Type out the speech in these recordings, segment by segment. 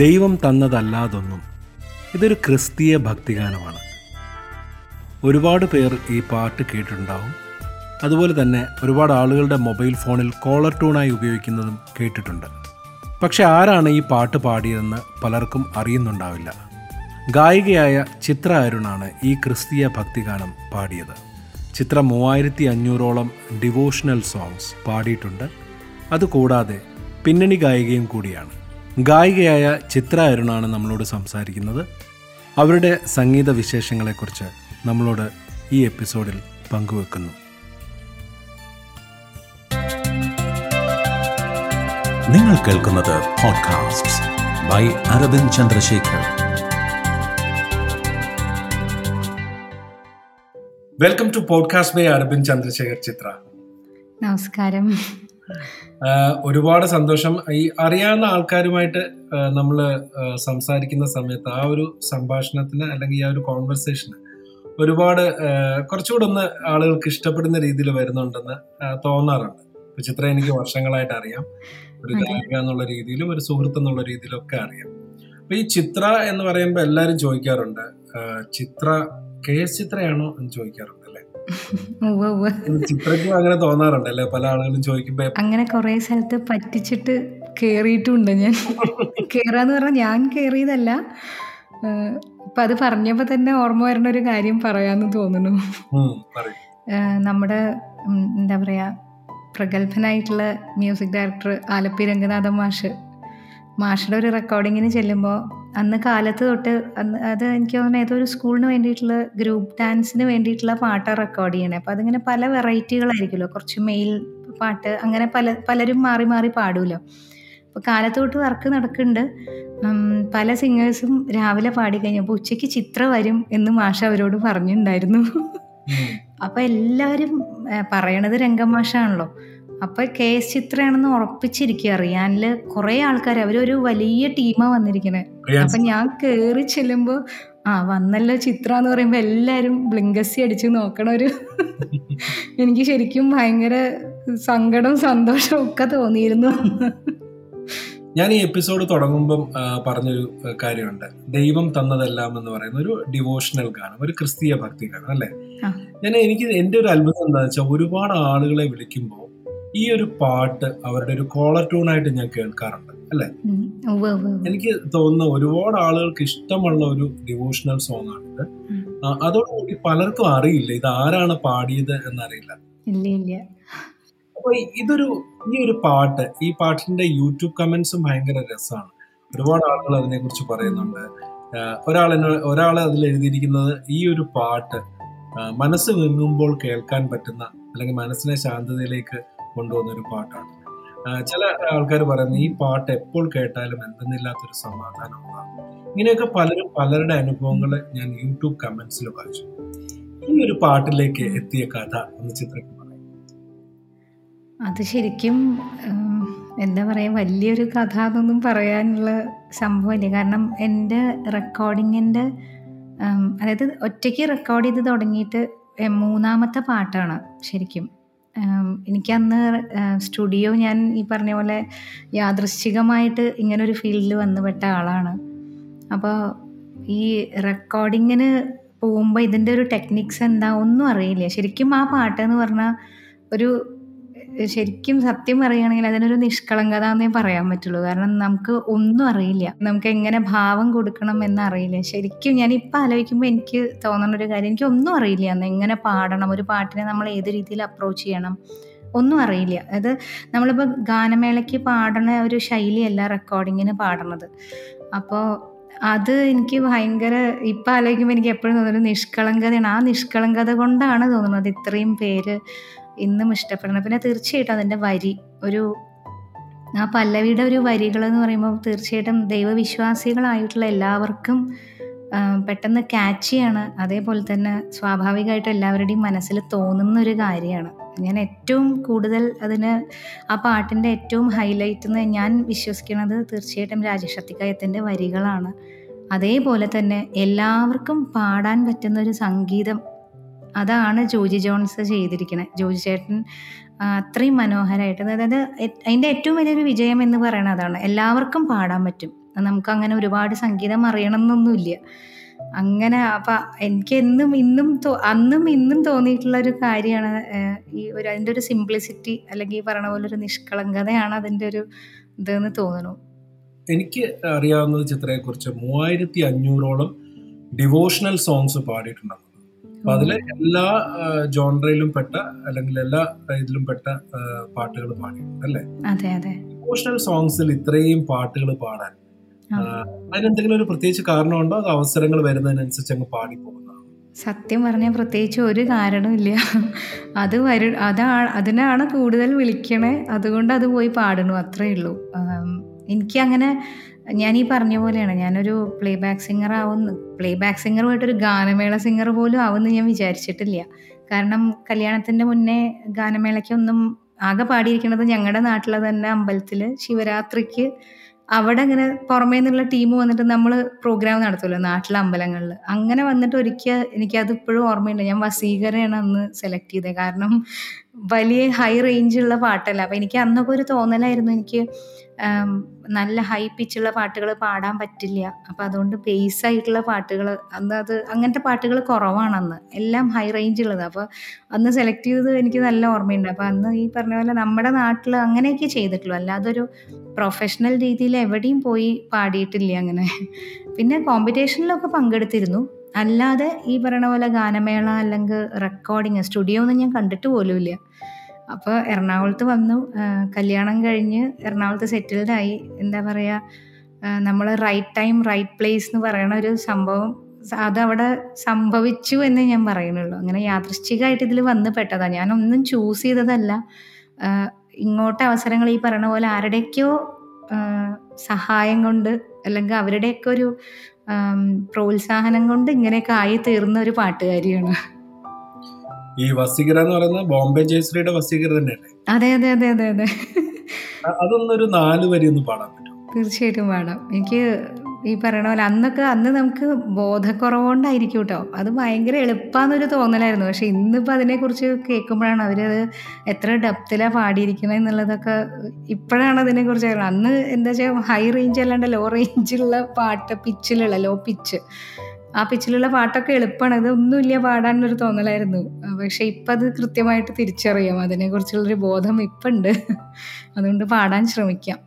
ദൈവം തന്നതല്ലാതൊന്നും ഇതൊരു ക്രിസ്തീയ ഭക്തിഗാനമാണ്. ഒരുപാട് പേർ ഈ പാട്ട് കേട്ടിട്ടുണ്ടാവും. അതുപോലെ തന്നെ ഒരുപാട് ആളുകളുടെ മൊബൈൽ ഫോണിൽ കോളർ ട്യൂണായി ഉപയോഗിക്കുന്നതും കേട്ടിട്ടുണ്ട്. പക്ഷെ ആരാണ് ഈ പാട്ട് പാടിയതെന്ന് പലർക്കും അറിയുന്നുണ്ടാവില്ല. ഗായികയായ ചിത്ര അരുണാണ് ഈ ക്രിസ്തീയ ഭക്തിഗാനം പാടിയത്. ചിത്ര മൂവായിരത്തി അഞ്ഞൂറോളം ഡിവോഷണൽ സോങ്സ് പാടിയിട്ടുണ്ട്. അതുകൂടാതെ പിന്നണി ഗായികയും കൂടിയാണ്. ഗായികയായ ചിത്ര അരുണാണ് നമ്മളോട് സംസാരിക്കുന്നത്. അവരുടെ സംഗീത വിശേഷങ്ങളെക്കുറിച്ച് നമ്മളോട് ഈ എപ്പിസോഡിൽ പങ്കുവെക്കുന്നു. നിങ്ങൾ കേൾക്കുന്നത് podcast by Aravind Chandrasekhar welcome to podcast by Aravind Chandrasekhar Chitra. നമസ്കാരം. ഒരുപാട് സന്തോഷം ഈ അറിയാവുന്ന ആൾക്കാരുമായിട്ട് നമ്മൾ സംസാരിക്കുന്ന സമയത്ത് ആ ഒരു സംഭാഷണത്തിന് അല്ലെങ്കിൽ ആ ഒരു കോൺവെർസേഷന് ഒരുപാട് കുറച്ചുകൂടെ ഒന്ന് ആളുകൾക്ക് ഇഷ്ടപ്പെടുന്ന രീതിയിൽ വരുന്നുണ്ടെന്ന് തോന്നാറുണ്ട് ചിത്ര എനിക്ക് വർഷങ്ങളായിട്ട് അറിയാം ഒരു. ഗായിക എന്നുള്ള രീതിയിലും ഒരു സുഹൃത്ത് എന്നുള്ള രീതിയിലും ഒക്കെ അറിയാം അപ്പൊ ഈ ചിത്ര എന്ന് പറയുമ്പോൾ എല്ലാവരും ചോദിക്കാറുണ്ട് ചിത്ര കെ എസ് ചിത്രയാണോ എന്ന് ചോദിക്കാറുണ്ട്. ചിത്രയ്ക്കും അങ്ങനെ തോന്നാറുണ്ട് അല്ലെ പല ആളുകളും ചോദിക്കുമ്പോ അങ്ങനെ കുറെ സ്ഥലത്ത് പറ്റിച്ചിട്ട് കേറിയിട്ടുണ്ട് ഞാൻ. കേറാന്ന് പറഞ്ഞാൽ ഞാൻ കേറിയതല്ല. ഇപ്പൊ അത് പറഞ്ഞപ്പോ തന്നെ ഓർമ്മ വരുന്ന ഒരു കാര്യം പറയാന്ന് തോന്നുന്നു. നമ്മുടെ എന്താ പറയാ പ്രഗത്ഭനായിട്ടുള്ള മ്യൂസിക് ഡയറക്ടർ ആലപ്പി രംഗനാഥൻ മാഷ്. മാഷുടെ ഒരു റെക്കോർഡിങ്ങിന് ചെല്ലുമ്പോൾ അന്ന് കാലത്ത് തൊട്ട് അന്ന് അത് എനിക്ക് തോന്നുന്നു ഏതോ ഒരു സ്കൂളിന് വേണ്ടിയിട്ടുള്ള ഗ്രൂപ്പ് ഡാൻസിന് വേണ്ടിയിട്ടുള്ള പാട്ടാണ് റെക്കോർഡ് ചെയ്യണേ. അപ്പോൾ അതിങ്ങനെ പല വെറൈറ്റികളായിരിക്കുമല്ലോ. കുറച്ച് മെയിൽ പാട്ട് അങ്ങനെ പല പലരും മാറി മാറി പാടുമല്ലോ അപ്പോൾ കാലത്ത് തൊട്ട് വർക്ക് നടക്കുന്നുണ്ട്. പല സിംഗേഴ്സും രാവിലെ പാടി കഴിഞ്ഞപ്പോൾ ഉച്ചയ്ക്ക് ചിത്ര വരും എന്ന് മാഷ അവരോട് പറഞ്ഞിട്ടുണ്ടായിരുന്നു. അപ്പോൾ അപ്പൊ എല്ലാവരും പറയണത് രംഗമാഷാണല്ലോ അപ്പൊ കെ എസ് ചിത്രയാണെന്ന് ഉറപ്പിച്ചിരിക്കുക. അറിയാനിൽ കുറെ ആൾക്കാർ അവരൊരു വലിയ ടീമാണ് വന്നിരിക്കണേ. അപ്പൊ ഞാൻ കയറി ചെല്ലുമ്പോൾ ആ വന്നല്ലോ ചിത്ര എന്ന് പറയുമ്പോൾ എല്ലാവരും ബ്ലിങ്കസി അടിച്ച് നോക്കണ ഒരു എനിക്ക് ശരിക്കും ഭയങ്കര സങ്കടവും സന്തോഷവും ഒക്കെ തോന്നിയിരുന്നു. ഞാൻ ഈ എപ്പിസോഡ് തുടങ്ങുമ്പം പറഞ്ഞൊരു കാര്യമുണ്ട്. ദൈവം തന്നതെല്ലാം എന്ന് പറയുന്ന ഒരു ഡിവോഷണൽ ഗാനം ഒരു ക്രിസ്തീയ ഭക്തി ഗാനം അല്ലെ? ഞാൻ എനിക്ക് എന്റെ ഒരു അത്ഭുതം എന്താണെന്ന് വെച്ചാൽ ഒരുപാട് ആളുകളെ വിളിക്കുമ്പോൾ ഈ ഒരു പാട്ട് അവരുടെ ഒരു കോളർ ട്യൂൺ ആയിട്ട് ഞാൻ കേൾക്കാറുണ്ട് അല്ലെ. എനിക്ക് തോന്നുന്ന ഒരുപാട് ആളുകൾക്ക് ഇഷ്ടമുള്ള ഒരു ഡിവോഷണൽ സോങ് ആണ്. അതോടുകൂടി പലർക്കും അറിയില്ല ഇത് ആരാണ് പാടിയത് എന്നറിയില്ല. അപ്പൊ ഇതൊരു ഈ ഒരു പാട്ട് ഈ പാട്ടിന്റെ യൂട്യൂബ് കമന്റ്സും ഭയങ്കര രസമാണ് ഒരുപാട് ആളുകൾ അതിനെ കുറിച്ച് പറയുന്നുണ്ട് ഒരാൾ ഒരാൾ അതിൽ എഴുതിയിരിക്കുന്നത് ഈ ഒരു പാട്ട് മനസ്സ് വെങ്ങുമ്പോൾ കേൾക്കാൻ പറ്റുന്ന അല്ലെങ്കിൽ മനസ്സിനെ ശാന്തതയിലേക്ക് കൊണ്ടുവന്ന ഒരു പാട്ടാണ് ചില ആൾക്കാർ പറയുന്നത് ഈ പാട്ട് എപ്പോൾ കേട്ടാലും എന്തെന്നില്ലാത്തൊരു സമാധാനം ഉണ്ടാകും ഇങ്ങനെയൊക്കെ പലരും പലരുടെ അനുഭവങ്ങൾ ഞാൻ യൂട്യൂബ് കമന്റ്സിൽ വായിച്ചു. ഈ ഒരു പാട്ടിലേക്ക് എത്തിയ കഥ ഒന്ന് ചിത്രം അത് ശരിക്കും എന്താ പറയുക വലിയൊരു കഥ എന്നൊന്നും പറയാനുള്ള സംഭവമില്ല. കാരണം എന്റെ റെക്കോർഡിങ്ങിന്റെ അതായത് ഒറ്റയ്ക്ക് റെക്കോർഡ് ചെയ്ത് തുടങ്ങിയിട്ട് മൂന്നാമത്തെ പാട്ടാണ് ശരിക്കും. എനിക്കന്ന് സ്റ്റുഡിയോ ഞാൻ ഈ പറഞ്ഞ പോലെ യാദൃശ്ചികമായിട്ട് ഇങ്ങനൊരു ഫീൽഡിൽ വന്നുപെട്ട ആളാണ്. അപ്പോൾ ഈ റെക്കോർഡിങ്ങിന് പോകുമ്പോൾ ഇതിന്റെ ഒരു ടെക്നിക്സ് എന്താ ഒന്നും അറിയില്ല. ശരിക്കും ആ പാട്ട് എന്ന് പറഞ്ഞാൽ ഒരു ശരിക്കും സത്യം പറയുകയാണെങ്കിൽ അതിനൊരു നിഷ്കളങ്കത എന്നേ പറയാൻ പറ്റുള്ളൂ. കാരണം നമുക്ക് ഒന്നും അറിയില്ല. നമുക്ക് എങ്ങനെ ഭാവം കൊടുക്കണം എന്ന് അറിയില്ല ശരിക്കും ഞാൻ ഇപ്പം ആലോചിക്കുമ്പോൾ എനിക്ക് തോന്നുന്ന ഒരു കാര്യം എനിക്ക് ഒന്നും അറിയില്ല അന്ന് എങ്ങനെ പാടണം ഒരു പാട്ടിനെ നമ്മൾ ഏത് രീതിയിൽ അപ്രോച്ച് ചെയ്യണം ഒന്നും അറിയില്ല. അത് നമ്മളിപ്പോൾ ഗാനമേളയ്ക്ക് പാടണ ഒരു ശൈലിയല്ല റെക്കോർഡിങ്ങിന് പാടണത്. അപ്പോൾ അത് എനിക്ക് ഭയങ്കര ഇപ്പം ആലോചിക്കുമ്പോൾ എനിക്ക് എപ്പോഴും തോന്നുന്നു നിഷ്കളങ്കതയാണ്. ആ നിഷ്കളങ്കത കൊണ്ടാണ് തോന്നുന്നത് ഇത്രയും പേര് ഇന്നും ഇഷ്ടപ്പെടുന്നത്. പിന്നെ തീർച്ചയായിട്ടും അതിന്റെ വരി ഒരു ആ പല്ലവിയുടെ ഒരു വരികൾ എന്ന് പറയുമ്പോൾ തീർച്ചയായിട്ടും ദൈവവിശ്വാസികളായിട്ടുള്ള എല്ലാവർക്കും പെട്ടെന്ന് ക്യാച്ചിയാണ് അതേപോലെ തന്നെ സ്വാഭാവികമായിട്ട് എല്ലാവരുടെയും മനസ്സിൽ തോന്നുന്ന ഒരു കാര്യമാണ്. ഞാൻ ഏറ്റവും കൂടുതൽ അതിന് ആ പാട്ടിന്റെ ഏറ്റവും ഹൈലൈറ്റ് എന്ന് ഞാൻ വിശ്വസിക്കുന്നത് തീർച്ചയായിട്ടും രാജശക്തികയത്തിന്റെ വരികളാണ്. അതേപോലെ തന്നെ എല്ലാവർക്കും പാടാൻ പറ്റുന്ന ഒരു സംഗീതം അതാണ് ജോജി ജോൺസ് ചെയ്തിരിക്കുന്നത് ജോജി ചേട്ടൻ അത്രയും മനോഹരമായിട്ട് അതായത് അതിന്റെ ഏറ്റവും വലിയൊരു വിജയം എന്ന് പറയുന്നത് അതാണ്. എല്ലാവർക്കും പാടാൻ പറ്റും. നമുക്ക് അങ്ങനെ ഒരുപാട് സംഗീതം അറിയണമെന്നൊന്നുമില്ല. അങ്ങനെ അപ്പം എനിക്ക് എന്നും ഇന്നും അന്നും ഇന്നും തോന്നിയിട്ടുള്ള ഒരു കാര്യമാണ് ഈ ഒരു അതിന്റെ ഒരു സിംപ്ലിസിറ്റി അല്ലെങ്കിൽ പറയണ പോലെ ഒരു നിഷ്കളങ്കതയാണ് അതിന്റെ ഒരു ഇതെന്ന് തോന്നുന്നു. എനിക്ക് അറിയാവുന്നത് ചിത്രയെക്കുറിച്ച് മൂവായിരത്തി അഞ്ഞൂറോളം ഡിവോഷണൽ സോങ്സ് പാടിയിട്ടുണ്ടെന്ന് അപ്പൊ അതിൽ എല്ലാ ജോൺറയിലും പെട്ട അല്ലെങ്കിൽ എല്ലാ ഇതിലും പെട്ട പാട്ടുകൾ പാടി അല്ലേ? അതെ അതെ. ഡിവോഷണൽ സോങ്സിൽ ഇത്രയും പാട്ടുകൾ പാടാൻ അതിനെന്തെങ്കിലും ഒരു പ്രത്യേകിച്ച് കാരണമുണ്ടോ? അത് അവസരങ്ങൾ വരുന്നതിനനുസരിച്ച് അങ്ങ് പാടി പോകുന്നതാണ്? സത്യം പറഞ്ഞാൽ പ്രത്യേകിച്ച് ഒരു കാരണമില്ല അത് വരു അതാ അതിനാണ് കൂടുതൽ വിളിക്കണേ. അതുകൊണ്ട് അത് പോയി പാടണു അത്രേ ഉള്ളൂ. എനിക്ക് അങ്ങനെ ഞാൻ ഈ പറഞ്ഞ പോലെയാണ് ഞാനൊരു പ്ലേ ബാക്ക് സിംഗർ ആവുന്ന പ്ലേ ബാക്ക് സിംഗറുമായിട്ടൊരു ഗാനമേള സിംഗർ പോലും ആവുമെന്ന് ഞാൻ വിചാരിച്ചിട്ടില്ല. കാരണം കല്യാണത്തിന്റെ മുന്നേ ഗാനമേളയ്ക്കൊന്നും ആകെ പാടിയിരിക്കുന്നത് ഞങ്ങളുടെ നാട്ടിലെ തന്നെ അമ്പലത്തിൽ ശിവരാത്രിക്ക് അവിടെ അങ്ങനെ പുറമേ നിന്നുള്ള ടീം വന്നിട്ട് നമ്മൾ പ്രോഗ്രാം നടത്തുമല്ലോ നാട്ടിലെ അമ്പലങ്ങളിൽ അങ്ങനെ വന്നിട്ട് ഒരിക്കൽ എനിക്കത് ഇപ്പോഴും ഓർമ്മയുണ്ട്. ഞാൻ വസീകരയാണ് അന്ന് സെലക്ട് ചെയ്തത് കാരണം വലിയ ഹൈ റേഞ്ചുള്ള പാട്ടല്ല. അപ്പം എനിക്ക് അന്നൊക്കെ ഒരു തോന്നലായിരുന്നു. എനിക്ക് നല്ല ഹൈ പിച്ചുള്ള പാട്ടുകൾ പാടാൻ പറ്റില്ല. അപ്പം അതുകൊണ്ട് ബേസ് ആയിട്ടുള്ള പാട്ടുകൾ അന്ന് അത് അങ്ങനത്തെ പാട്ടുകൾ കുറവാണെന്ന് എല്ലാം ഹൈ റേഞ്ച് റേഞ്ചുള്ളത് അപ്പോൾ അന്ന് സെലക്ട് ചെയ്തത് എനിക്ക് നല്ല ഓർമ്മയുണ്ട്. അപ്പോൾ അന്ന് ഈ പറഞ്ഞ പോലെ നമ്മുടെ നാട്ടിൽ അങ്ങനെയൊക്കെ ചെയ്തിട്ടുള്ളൂ. അല്ലാതെ ഒരു പ്രൊഫഷണൽ രീതിയിൽ എവിടെയും പോയി പാടിയിട്ടില്ല അങ്ങനെ. പിന്നെ കോമ്പറ്റീഷനിലൊക്കെ പങ്കെടുത്തിരുന്നു. അല്ലാതെ ഈ പറയണ പോലെ ഗാനമേള അല്ലെങ്കിൽ റെക്കോർഡിങ് സ്റ്റുഡിയോ ഒന്നും ഞാൻ കണ്ടിട്ട് പോലുമില്ല. അപ്പോൾ എറണാകുളത്ത് വന്നു. കല്യാണം കഴിഞ്ഞ് എറണാകുളത്ത് സെറ്റിൽഡായി. എന്താ പറയുക നമ്മൾ റൈറ്റ് ടൈം റൈറ്റ് പ്ലേസ് എന്ന് പറയുന്ന ഒരു സംഭവം. അതവിടെ സംഭവിച്ചു എന്ന് ഞാൻ പറയുന്നുള്ളൂ. അങ്ങനെ യാദൃശ്ചികമായിട്ട് ഇതിൽ വന്ന് പെട്ടതാണ് ഞാനൊന്നും ചൂസ് ചെയ്തതല്ല. ഇങ്ങോട്ട് അവസരങ്ങൾ ഈ പറയുന്ന പോലെ ആരുടെയൊക്കെയോ സഹായം കൊണ്ട് അല്ലെങ്കിൽ അവരുടെയൊക്കെ ഒരു പ്രോത്സാഹനം കൊണ്ട് ഇങ്ങനെയൊക്കെ ആയി തീർന്ന ഒരു പാട്ടുകാരിയാണ്. ഈ വസീകര എന്ന് പറയുന്നത് ബോംബെ ജയശ്രീയുടെ വസീകര തന്നെയല്ലേ? അതെ അതെ അതെ അതെ അതെ. അതൊന്നൊരു നാല് വരി ഒന്ന് പാടാൻ പറ്റും തീർച്ചയായിട്ടും പാടാം. എനിക്ക് ഈ പറയണ പോലെ അന്നൊക്കെ അന്ന് നമുക്ക് ബോധക്കുറവുകൊണ്ടായിരിക്കും കേട്ടോ അത് ഭയങ്കര എളുപ്പമാണെന്നൊരു തോന്നലായിരുന്നു. പക്ഷെ ഇന്നിപ്പോൾ അതിനെക്കുറിച്ച് കേൾക്കുമ്പോഴാണ് അവരത് എത്ര ഡെപ്തിലാണ് പാടിയിരിക്കുന്നത് എന്നുള്ളതൊക്കെ ഇപ്പോഴാണ് അതിനെക്കുറിച്ച് അറിയുന്നത്. അന്ന് എന്താ വെച്ചാൽ ഹൈ റേഞ്ച് അല്ലാണ്ട് ലോ റേഞ്ചിലുള്ള പാട്ട് പിച്ചിലുള്ള ലോ പിച്ച് ആ പിച്ചിലുള്ള പാട്ടൊക്കെ എളുപ്പമാണ് അത് ഒന്നുമില്ല പാടാൻ ഒരു തോന്നലായിരുന്നു. പക്ഷെ ഇപ്പം അത് കൃത്യമായിട്ട് തിരിച്ചറിയാം. അതിനെക്കുറിച്ചുള്ളൊരു ബോധം ഇപ്പം ഉണ്ട് അതുകൊണ്ട് പാടാൻ ശ്രമിക്കാം.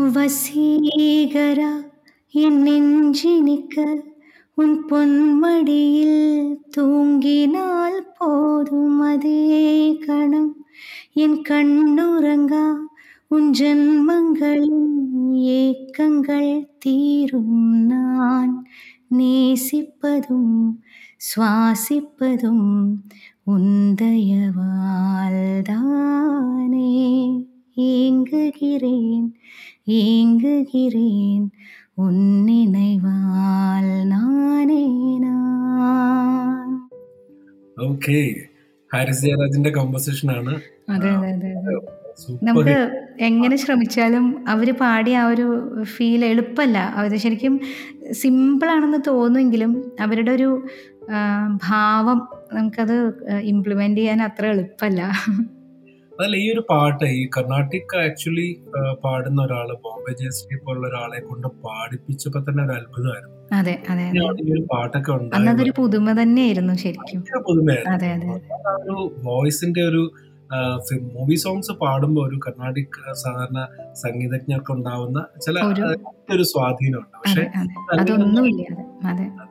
വസീകര നെഞ്ചിനിക്ക് പൊന്മടിയിൽ തൂങ്ങിനാൽ പോതും അതേ കണം. എൻ കണ്ണുറങ്ങ ഉൻ ജന്മങ്ങളിൽ ഏക്കങ്ങൾ തീരും ഞാൻ. நேசிப்பதும் சுவாசிப்பதும் உந்தயவால்தானே ஏங்குகிறேன் ஏங்குகிறேன் உன் நினைவால் நானே நான் ഓക്കെ ഹാരിസ് ജയരാജിന്റെ കമ്പോസിഷൻ ആണ് അതെ അതെ അതെ അതെ നമുക്ക് എങ്ങനെ ശ്രമിച്ചാലും അവർ പാടിയ ആ ഒരു ഫീൽ എളുപ്പമല്ല. അവർ ശരിക്കും സിമ്പിളാണെന്ന് തോന്നുമെങ്കിലും അവരുടെ ഒരു ഭാവം നമുക്കത് ഇംപ്ലിമെന്റ് ചെയ്യാൻ അത്ര എളുപ്പമല്ല. അതല്ല ഈ ഒരു പാട്ട് ഈ കർണാട്ടിക് ആക്ച്വലി പാടുന്ന ഒരാൾ ബോംബെ ജയശ്രീ പോലുള്ള ഒരാളെ കൊണ്ട് പാടിപ്പിച്ചപ്പോ തന്നെ ഒരു അത്ഭുതമായിരുന്നു. അതെ അതെ പാട്ടൊക്കെ അന്നതൊരു പുതുമ തന്നെയായിരുന്നു ശരിക്കും. പുതുമയായിരുന്നു. വോയിസിന്റെ ഒരു മൂവി സോങ്സ് പാടുമ്പോൾ ഒരു കർണാടിക് സാധാരണ സംഗീതജ്ഞർക്ക് ഉണ്ടാവുന്ന ചില ഒരു സ്വാധീനം ഉണ്ട് സ്വാധീനമുണ്ട്. പക്ഷെ അതെ അതെ. അതൊന്നുമില്ല അതെ. അതെ.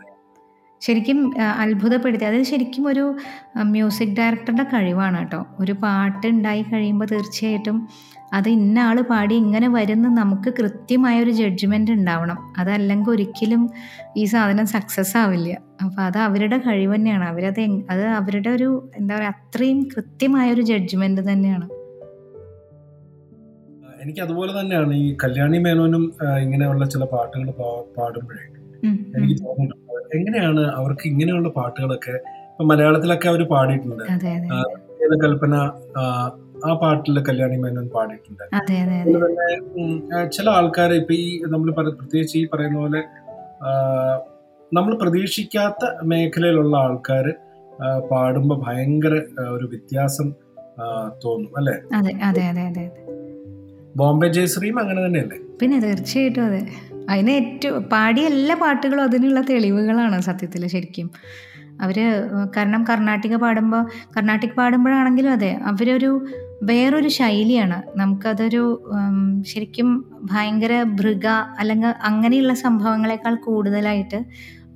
ശരിക്കും അത്ഭുതപ്പെടുത്തി. അത് ശരിക്കും ഒരു മ്യൂസിക് ഡയറക്ടറുടെ കഴിവാണ് കേട്ടോ. ഒരു പാട്ട് ഉണ്ടായി കഴിയുമ്പോൾ തീർച്ചയായിട്ടും അത് ഇന്ന ആൾ പാടി ഇങ്ങനെ വരുന്ന നമുക്ക് കൃത്യമായ ഒരു ജഡ്ജ്മെന്റ് ഉണ്ടാവണം. അതല്ലെങ്കിൽ ഒരിക്കലും ഈ സാധനം സക്സസ് ആവില്ല. അപ്പോൾ അത് അവരുടെ കഴിവ് തന്നെയാണ്. അവരത് അത് അവരുടെ ഒരു എന്താ പറയുക അത്രയും കൃത്യമായ ഒരു ജഡ്ജ്മെന്റ് തന്നെയാണ്. എനിക്ക് അതുപോലെ തന്നെയാണ് ഈ കല്യാണി മേനോനും ഇങ്ങനെയുള്ള ചില പാട്ടുകൾ പാടുമ്പോഴേ. എനിക്ക് തോന്നിയിട്ടുണ്ട് എങ്ങനെയാണ് അവർക്ക് ഇങ്ങനെയുള്ള പാട്ടുകളൊക്കെ ഇപ്പൊ മലയാളത്തിലൊക്കെ അവർ പാടിയിട്ടുണ്ട്. കൽപ്പന ആ, പാട്ടിൽ കല്യാണി മേനോൻ പാടിയിട്ടുണ്ട്. ചില ആൾക്കാർ ഇപ്പൊ ഈ നമ്മൾ പ്രത്യേകിച്ച് ഈ പറയുന്ന പോലെ നമ്മൾ പ്രതീക്ഷിക്കാത്ത മേഖലയിലുള്ള ആൾക്കാർ പാടുമ്പോൾ ഭയങ്കര ഒരു വ്യത്യാസം തോന്നും അല്ലെ? അതെ അതെ അതെ അതെ. ബോംബെ ജയശ്രീയും അങ്ങനെ തന്നെയല്ലേ? പിന്നെ തീർച്ചയായിട്ടും അതെ. അതിന് ഏറ്റവും പാടിയ എല്ലാ പാട്ടുകളും അതിനുള്ള തെളിവുകളാണ് സത്യത്തിൽ ശരിക്കും. അവർ കാരണം കർണാട്ടിക പാടുമ്പോൾ കർണാട്ടിക് പാടുമ്പോഴാണെങ്കിലും അതെ അവരൊരു വേറൊരു ശൈലിയാണ്. നമുക്കതൊരു ശരിക്കും ഭയങ്കര ഭൃഗ അല്ലെങ്കിൽ അങ്ങനെയുള്ള സംഭവങ്ങളെക്കാൾ കൂടുതലായിട്ട്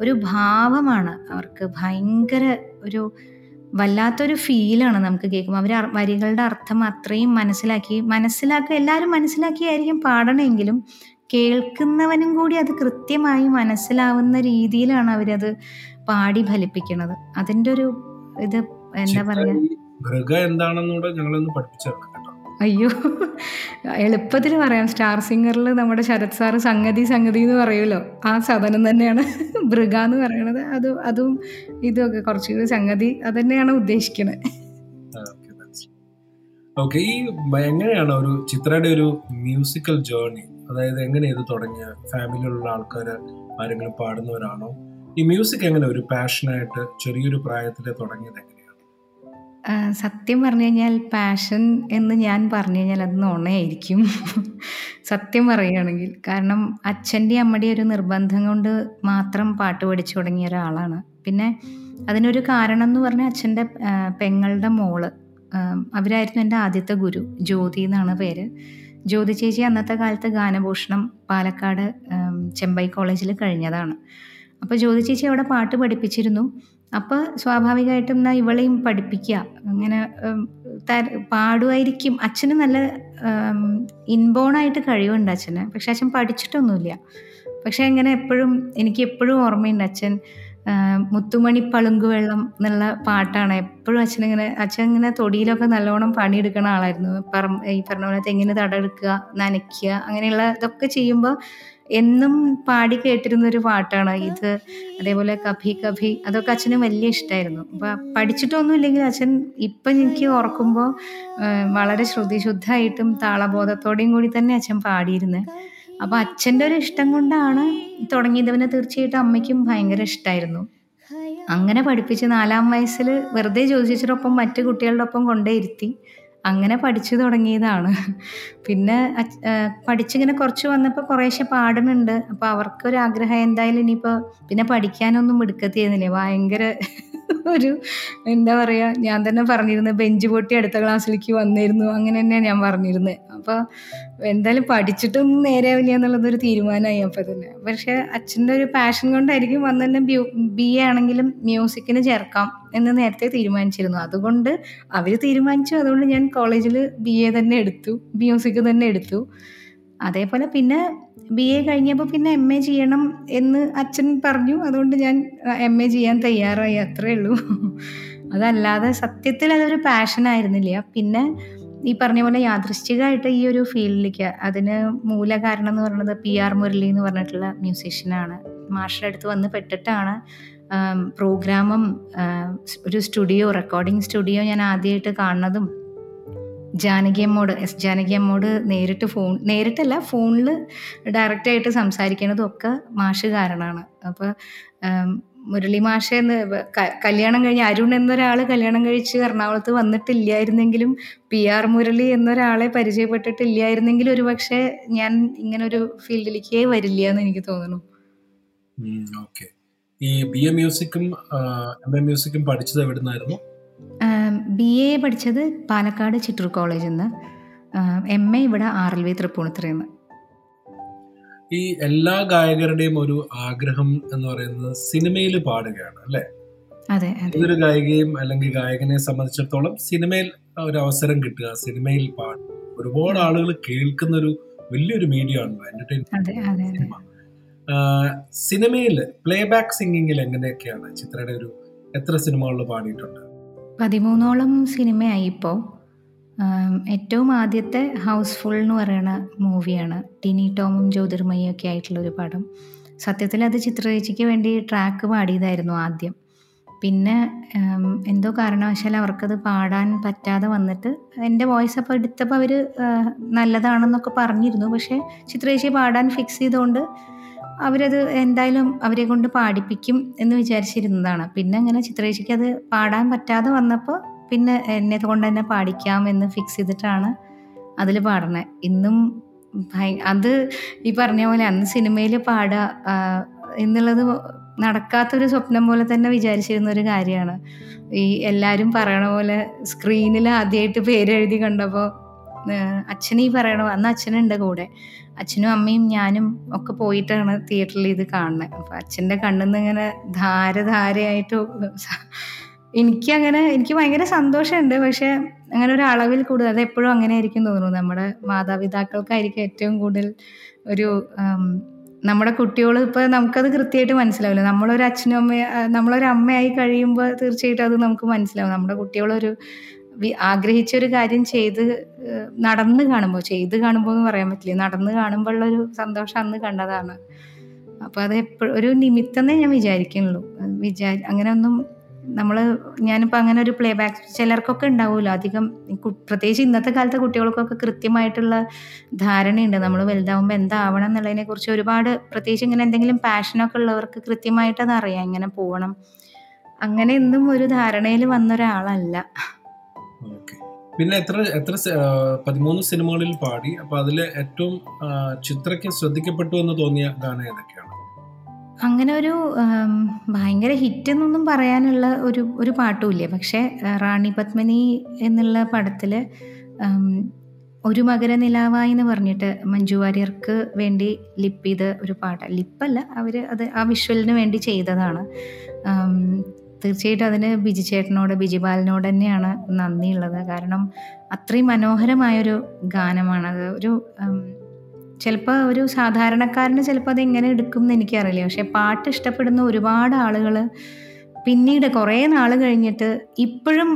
ഒരു ഭാവമാണ് അവർക്ക്. ഭയങ്കര ഒരു വല്ലാത്തൊരു ഫീലാണ് നമുക്ക് കേൾക്കുമ്പോൾ അവർ വരികളുടെ അർത്ഥം അത്രയും മനസ്സിലാക്കി മനസ്സിലാക്കുക എല്ലാവരും മനസ്സിലാക്കിയായിരിക്കും പാടണമെങ്കിലും കേൾക്കുന്നവനും കൂടി അത് കൃത്യമായി മനസ്സിലാവുന്ന രീതിയിലാണ് അവരത് പാടി ഫലിപ്പിക്കുന്നത്. അതിന്റെ ഒരു ഇത് എന്താ പറയാ? എന്താണെന്നൂടെ ഞങ്ങളൊന്ന് പഠിപ്പിച്ചു അയ്യോ എളുപ്പത്തിൽ പറയാം. സ്റ്റാർ സിംഗറിൽ നമ്മുടെ ശരത് സാറ് സംഗതി സംഗതി എന്ന് പറയുമല്ലോ. ആ സദനം തന്നെയാണ് ഭൃഗ എന്ന് പറയണത്. അത് അതും ഇതൊക്കെ കുറച്ചുകൂടി സംഗതി അത് തന്നെയാണ് ഉദ്ദേശിക്കുന്നത് ഓക്കെ ഈ എങ്ങനെയാണ് ഒരു ചിത്രയുടെ ഒരു മ്യൂസിക്കൽ ജേർണി അതായത് എങ്ങനെ ഇത് തുടങ്ങിയ? ഫാമിലിയിലുള്ള ആൾക്കാർ ആരെങ്കിലും പാടുന്നവരാണോ? ഈ മ്യൂസിക് എങ്ങനെ ഒരു പാഷനായിട്ട് ചെറിയൊരു പ്രായത്തിൽ തുടങ്ങിയത് സത്യം പറഞ്ഞു കഴിഞ്ഞാൽ പാഷൻ എന്ന് ഞാൻ പറഞ്ഞു കഴിഞ്ഞാൽ അത് നുണയായിരിക്കും. സത്യം പറയുകയാണെങ്കിൽ. കാരണം അച്ഛന്റെ അമ്മയുടെ ഒരു നിർബന്ധം കൊണ്ട് മാത്രം പാട്ട് പഠിച്ചു തുടങ്ങിയ ഒരാളാണ്. പിന്നെ അതിനൊരു കാരണം എന്ന് പറഞ്ഞാൽ അച്ഛന്റെ പെങ്ങളുടെ മോൾ അവരായിരുന്നു എന്റെ ആദ്യത്തെ ഗുരു. ജ്യോതി എന്നാണ് പേര്. ജ്യോതി ചേച്ചി അന്നത്തെ കാലത്ത് ഗാനഭൂഷണം പാലക്കാട് ചെമ്പൈ കോളേജിൽ കഴിഞ്ഞതാണ്. അപ്പോൾ ജ്യോതി ചേച്ചി അവിടെ പാട്ട് പഠിപ്പിച്ചിരുന്നു. അപ്പോൾ സ്വാഭാവികമായിട്ടും എന്നാൽ ഇവളെയും പഠിപ്പിക്കുക. അങ്ങനെ പാടുമായിരിക്കും. അച്ഛന് നല്ല ഇൻബോണായിട്ട് കഴിവുണ്ട് അച്ഛന്. പക്ഷെ അച്ഛൻ പഠിച്ചിട്ടൊന്നുമില്ല. പക്ഷെ ഇങ്ങനെ എപ്പോഴും എനിക്ക് എപ്പോഴും ഓർമ്മയുണ്ട് അച്ഛൻ മുത്തുമണി പളുങ്കുവെള്ളം എന്നുള്ള പാട്ടാണ്. എപ്പോഴും അച്ഛൻ ഇങ്ങനെ അച്ഛൻ ഇങ്ങനെ തൊടിയിലൊക്കെ നല്ലോണം പണിയെടുക്കുന്ന ആളായിരുന്നു. പറം ഈ പറഞ്ഞ പോലെ തെങ്ങിന് തടെടുക്കുക നനയ്ക്കുക അങ്ങനെയുള്ള ഇതൊക്കെ ചെയ്യുമ്പോൾ എന്നും പാടി കേട്ടിരുന്ന ഒരു പാട്ടാണ്. ഇത് അതേപോലെ കഭി കഭി അതൊക്കെ അച്ഛന് വലിയ ഇഷ്ടമായിരുന്നു അപ്പം പഠിച്ചിട്ടൊന്നും ഇല്ലെങ്കിൽ അച്ഛൻ ഇപ്പം എനിക്ക് ഓർക്കുമ്പോൾ വളരെ ശ്രുതിശുദ്ധമായിട്ടും താളബോധത്തോടെയും കൂടി തന്നെ അച്ഛൻ പാടിയിരുന്നത് അപ്പോൾ അച്ഛന്റെ ഒരു ഇഷ്ടം കൊണ്ടാണ് തുടങ്ങിയത് പിന്നെ തീർച്ചയായിട്ടും അമ്മയ്ക്കും ഭയങ്കര ഇഷ്ടമായിരുന്നു അങ്ങനെ പഠിപ്പിച്ച് നാലാം വയസ്സിൽ വെറുതെ ജ്യോതിച്ചൊപ്പം മറ്റു കുട്ടികളുടെ ഒപ്പം കൊണ്ടേ ഇരുത്തി അങ്ങനെ പഠിച്ചു തുടങ്ങിയതാണ്. പിന്നെ പഠിച്ചിങ്ങനെ കുറച്ച് വന്നപ്പോൾ കുറേശ്ശെ പാടുന്നുണ്ട്. അപ്പോൾ അവർക്കൊരു ആഗ്രഹം എന്തായാലും ഇനിയിപ്പോൾ പിന്നെ പഠിക്കാനൊന്നും മിടുക്കത്തിയിരുന്നില്ല? ഭയങ്കര ഒരു എന്താ പറയുക ഞാൻ തന്നെ പറഞ്ഞിരുന്നത് ബെഞ്ച് പൊട്ടി അടുത്ത ക്ലാസ്സിലേക്ക് വന്നിരുന്നു. അങ്ങനെ തന്നെയാണ് ഞാൻ പറഞ്ഞിരുന്നത്. അപ്പോൾ എന്തായാലും പഠിച്ചിട്ടൊന്നും നേരെയാവില്ല എന്നുള്ളതൊരു തീരുമാനമായി അപ്പോൾ തന്നെ. പക്ഷെ അച്ഛന്റെ ഒരു പാഷൻ കൊണ്ടായിരിക്കും വന്ന് തന്നെ ബി എ ആണെങ്കിലും മ്യൂസിക്കിന് ചേർക്കാം എന്ന് നേരത്തെ തീരുമാനിച്ചിരുന്നു. അതുകൊണ്ട് അവർ തീരുമാനിച്ചു. അതുകൊണ്ട് ഞാൻ കോളേജിൽ ബി എ തന്നെ എടുത്തു. മ്യൂസിക് തന്നെ എടുത്തു. അതേപോലെ പിന്നെ ബി എ കഴിഞ്ഞപ്പോൾ പിന്നെ എം എ ചെയ്യണം എന്ന് അച്ഛൻ പറഞ്ഞു. അതുകൊണ്ട് ഞാൻ എം എ ചെയ്യാൻ തയ്യാറായി. അത്രേ ഉള്ളൂ. അതല്ലാതെ സത്യത്തിൽ അതൊരു പാഷൻ ആയിരുന്നില്ല. പിന്നെ ഈ പറഞ്ഞ പോലെ യാദൃശ്ചികമായിട്ട് ഈ ഒരു ഫീൽഡിലേക്ക് അതിന് മൂല കാരണം എന്ന് പറയുന്നത് പി ആർ മുരളി എന്ന് പറഞ്ഞിട്ടുള്ള മ്യൂസീഷ്യനാണ് മാഷയുടെ അടുത്ത് വന്ന് പെട്ടിട്ടാണ് പ്രോഗ്രാമും ഒരു സ്റ്റുഡിയോ റെക്കോർഡിംഗ് സ്റ്റുഡിയോ ഞാൻ ആദ്യമായിട്ട് കാണുന്നതും ജാനകി അമ്മോട് എസ് ജാനകി അമ്മോട് നേരിട്ട് ഫോൺ നേരിട്ടല്ല ഫോണിൽ ഡയറക്റ്റായിട്ട് സംസാരിക്കണതും ഒക്കെ മാഷ് കാരണമാണ്. അപ്പോൾ മുരളി മാഷ എന്ന് കല്യാണം കഴിഞ്ഞ് അരുൺ എന്നൊരാൾ കല്യാണം കഴിച്ച് എറണാകുളത്ത് വന്നിട്ടില്ലായിരുന്നെങ്കിലും പി ആർ മുരളി എന്നൊരാളെ പരിചയപ്പെട്ടിട്ടില്ലായിരുന്നെങ്കിൽ ഒരു പക്ഷേ ഞാൻ ഇങ്ങനെ ഒരു ഫീൽഡിലേക്ക് വരില്ല എന്ന് എനിക്ക് തോന്നുന്നു. ഈ ബി എ മ്യൂസിക്കും എം എ മ്യൂസിക്കും പഠിച്ചത് ആം, ബി എ പഠിച്ചത് പാലക്കാട് ചിറ്റൂർ കോളേജിൽ നിന്ന് എം എ ഇവിടെ ആർ എൽ വി തൃപ്പൂണിത്തുറയിൽ നിന്ന് ഈ എല്ലാ ഗായകരുടെയും ഒരു ആഗ്രഹം എന്ന് പറയുന്നത് സിനിമയിൽ പാടുകയാണ് അല്ലെ? ഏതൊരു ഗായികയും അല്ലെങ്കിൽ ഗായകനെ സംബന്ധിച്ചിടത്തോളം സിനിമയിൽ ഒരു അവസരം കിട്ടുക സിനിമയിൽ പാടുക ഒരുപാട് ആളുകൾ കേൾക്കുന്ന ഒരു വലിയൊരു മീഡിയ ആണല്ലോ എന്റർടൈൻമെന്റ് സിനിമ. സിനിമയിൽ പ്ലേ ബാക്ക് സിംഗിങ്ങിൽ എങ്ങനെയൊക്കെയാണ് ചിത്രയുടെ ഒരു എത്ര സിനിമകളിൽ പാടിയിട്ടുണ്ട്? പതിമൂന്നോളം സിനിമയായി ഇപ്പോൾ ഏറ്റവും ആദ്യത്തെ ഹൗസ്ഫുൾ എന്ന് പറയുന്ന മൂവിയാണ് ടിനി ടോമും ജ്യോതിർമയും ഒക്കെ ആയിട്ടുള്ള ഒരു പടം. സത്യത്തിൽ അത് ചിത്രരചിക്ക് വേണ്ടി ട്രാക്ക് പാടിയതായിരുന്നു ആദ്യം. പിന്നെ എന്തോ കാരണവശാൽ അവർക്കത് പാടാൻ പറ്റാതെ വന്നിട്ട് എന്റെ വോയിസ് അപ്പോൾ എടുത്തപ്പോൾ അവർ നല്ലതാണെന്നൊക്കെ പറഞ്ഞിരുന്നു. പക്ഷേ ചിത്രേശി പാടാൻ ഫിക്സ് ചെയ്തുകൊണ്ട് അവരത് എന്തായാലും അവരെ കൊണ്ട് പാടിപ്പിക്കും എന്ന് വിചാരിച്ചിരുന്നതാണ്. പിന്നെ അങ്ങനെ ചിത്രേശിക്ക് അത് പാടാൻ പറ്റാതെ വന്നപ്പോൾ പിന്നെ എന്നെ കൊണ്ട് തന്നെ പാടിക്കാം എന്ന് ഫിക്സ് ചെയ്തിട്ടാണ് അതിൽ പാടണേ ഇന്നും അത് ഈ പറഞ്ഞ പോലെ അന്ന് സിനിമയിൽ പാടുക എന്നുള്ളത് നടക്കാത്തൊരു സ്വപ്നം പോലെ തന്നെ വിചാരിച്ചിരുന്ന ഒരു കാര്യമാണ്. ഈ എല്ലാവരും പറയണ പോലെ സ്ക്രീനിൽ ആദ്യമായിട്ട് പേരെഴുതി കണ്ടപ്പോൾ അച്ഛൻ ഈ പറയണ അന്ന് അച്ഛനുണ്ട് കൂടെ. അച്ഛനും അമ്മയും ഞാനും ഒക്കെ പോയിട്ടാണ് തിയേറ്ററിൽ ഇത് കാണുന്നത് അപ്പോൾ അച്ഛന്റെ കണ്ണിൽ നിന്ന് ഇങ്ങനെ ധാര ധാരയായിട്ട് എനിക്കങ്ങനെ എനിക്ക് ഭയങ്കര സന്തോഷമുണ്ട്. പക്ഷെ അങ്ങനെ ഒരു അളവിൽ കൂടുതൽ അത് എപ്പോഴും അങ്ങനെ ആയിരിക്കും തോന്നുന്നു. നമ്മുടെ മാതാപിതാക്കൾക്കായിരിക്കും ഏറ്റവും കൂടുതൽ ഒരു നമ്മുടെ കുട്ടികൾ ഇപ്പോൾ നമുക്കത് കൃത്യമായിട്ട് മനസ്സിലാവില്ല. നമ്മളൊരു അച്ഛനും അമ്മയും ആ, നമ്മളൊരു അമ്മയായി കഴിയുമ്പോൾ തീർച്ചയായിട്ടും അത് നമുക്ക് മനസ്സിലാവും. നമ്മുടെ കുട്ടികളൊരു ആഗ്രഹിച്ച ആഗ്രഹിച്ചൊരു കാര്യം ചെയ്ത് നടന്ന് കാണുമ്പോൾ ചെയ്ത് കാണുമ്പോൾ എന്ന് പറയാൻ പറ്റില്ല. നടന്ന് കാണുമ്പോഴുള്ളൊരു സന്തോഷം അന്ന് കണ്ടതാണ്. അപ്പോൾ അത് എപ്പോഴും ഒരു നിമിത്തമേ ഞാൻ വിചാരിക്കുന്നുള്ളൂ. വിചാരി അങ്ങനെ ഒന്നും നമ്മൾ ഞാനിപ്പോൾ അങ്ങനെ ഒരു പ്ലേ ബാക്ക് ചിലർക്കൊക്കെ ഉണ്ടാവുമല്ലോ അധികം പ്രത്യേകിച്ച് ഇന്നത്തെ കാലത്തെ കുട്ടികൾക്കൊക്കെ കൃത്യമായിട്ടുള്ള ധാരണയുണ്ട്. നമ്മൾ വലുതാവുമ്പോൾ എന്താവണം എന്നുള്ളതിനെ കുറിച്ച് ഒരുപാട് പ്രത്യേകിച്ച് ഇങ്ങനെ എന്തെങ്കിലും പാഷനൊക്കെ ഉള്ളവർക്ക് കൃത്യമായിട്ട് അത് അറിയാം. ഇങ്ങനെ പോകണം അങ്ങനെ ഒന്നും ഒരു ധാരണയിൽ വന്ന ഒരാളല്ല. ഓക്കെ. പിന്നെ എത്ര എത്ര പതിമൂന്ന് സിനിമകളിൽ പാടി. അപ്പൊ അതിൽ ഏറ്റവും ചിത്രയ്ക്ക് ശ്രദ്ധിക്കപ്പെട്ടു എന്ന് തോന്നിയ ഗാനം ഏതൊക്കെയാണ്? അങ്ങനെ ഒരു ഭയങ്കര ഹിറ്റ് എന്നൊന്നും പറയാനുള്ള ഒരു ഒരു പാട്ടുമില്ല? പക്ഷേ റാണി പത്മിനി എന്നുള്ള പടത്തിൽ ഒരു മകരനിലാവായി എന്ന് പറഞ്ഞിട്ട് മഞ്ജു വാര്യർക്ക് വേണ്ടി ലിപ്പ് ചെയ്ത ഒരു പാട്ട്. ലിപ്പല്ല അവർ അത് ആ വിഷ്വലിന് വേണ്ടി ചെയ്തതാണ്. തീർച്ചയായിട്ടും അതിന് ബിജി ചേട്ടനോട് ബിജി ബാലനോട് തന്നെയാണ് നന്ദിയുള്ളത്. കാരണം അത്രയും മനോഹരമായൊരു ഗാനമാണത് ഒരു ഉം, ചിലപ്പോൾ ഒരു സാധാരണക്കാരന് ചിലപ്പോൾ അത് എങ്ങനെ എടുക്കും എന്ന് എനിക്കറിയില്ല. പക്ഷേ പാട്ട് ഇഷ്ടപ്പെടുന്ന ഒരുപാട് ആളുകൾ പിന്നീട് കുറേ നാൾ കഴിഞ്ഞിട്ട് ഇപ്പോഴും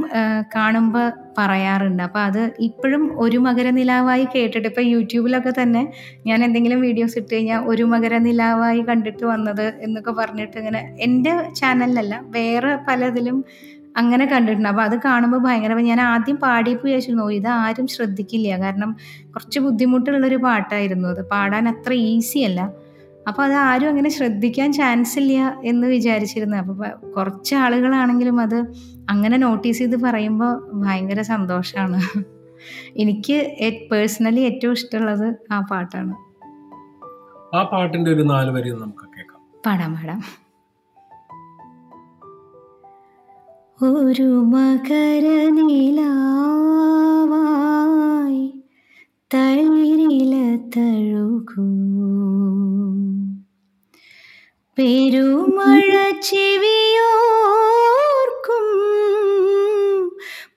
കാണുമ്പോൾ പറയാറുണ്ട്. അപ്പോൾ അത് ഇപ്പോഴും ഒരു മകരനിലാവായി കേട്ടിട്ട് ഇപ്പോൾ യൂട്യൂബിലൊക്കെ തന്നെ ഞാൻ എന്തെങ്കിലും വീഡിയോസ് ഇട്ട് കഴിഞ്ഞാൽ ഒരു മകരനിലാവായി കണ്ടിട്ട് വന്നത് എന്നൊക്കെ പറഞ്ഞിട്ട് ഇങ്ങനെ എന്റെ ചാനലിലല്ല വേറെ പലതിലും അങ്ങനെ കണ്ടിട്ടുണ്ട്. അപ്പോൾ അത് കാണുമ്പോൾ ഭയങ്കര ഞാൻ ആദ്യം പാടിയപ്പോൾ വിചാരിച്ചിരുന്നു ഇത് ആരും ശ്രദ്ധിക്കില്ല. കാരണം കുറച്ച് ബുദ്ധിമുട്ടുള്ളൊരു പാട്ടായിരുന്നു അത്. പാടാൻ അത്ര ഈസി അല്ല. അപ്പോൾ അത് ആരും അങ്ങനെ ശ്രദ്ധിക്കാൻ ചാൻസ് ഇല്ല എന്ന് വിചാരിച്ചിരുന്നു. അപ്പോൾ കുറച്ച് ആളുകളാണെങ്കിലും അത് അങ്ങനെ നോട്ടീസ് ചെയ്ത് പറയുമ്പോൾ ഭയങ്കര സന്തോഷമാണ് എനിക്ക് പേഴ്സണലി ഏറ്റവും ഇഷ്ടമുള്ളത് ആ പാട്ടാണ്. ആ പാട്ടിന്റെ ഒരു നാല് വരി നമുക്ക് കേൾക്കാം. പാടാം പാടാം. ഒരു മകരനിലാവായി തളിരില തഴുകൂ. പെരുമഴ ചെവിയോർക്കും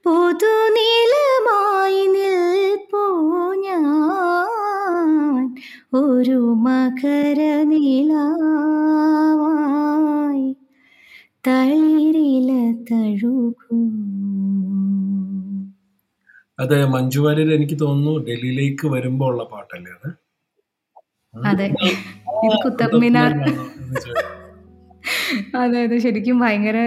പുതുനിലമായി അത് മഞ്ജു വാര്യർ എനിക്ക് തോന്നുന്നു ഡൽഹിയിലേക്ക് വരുമ്പോ ഉള്ള പാട്ടല്ലേ അത്? അതെ ഇത് കുത്തബ് മിനാർ. അതെ അതെ. ശരിക്കും ഭയങ്കര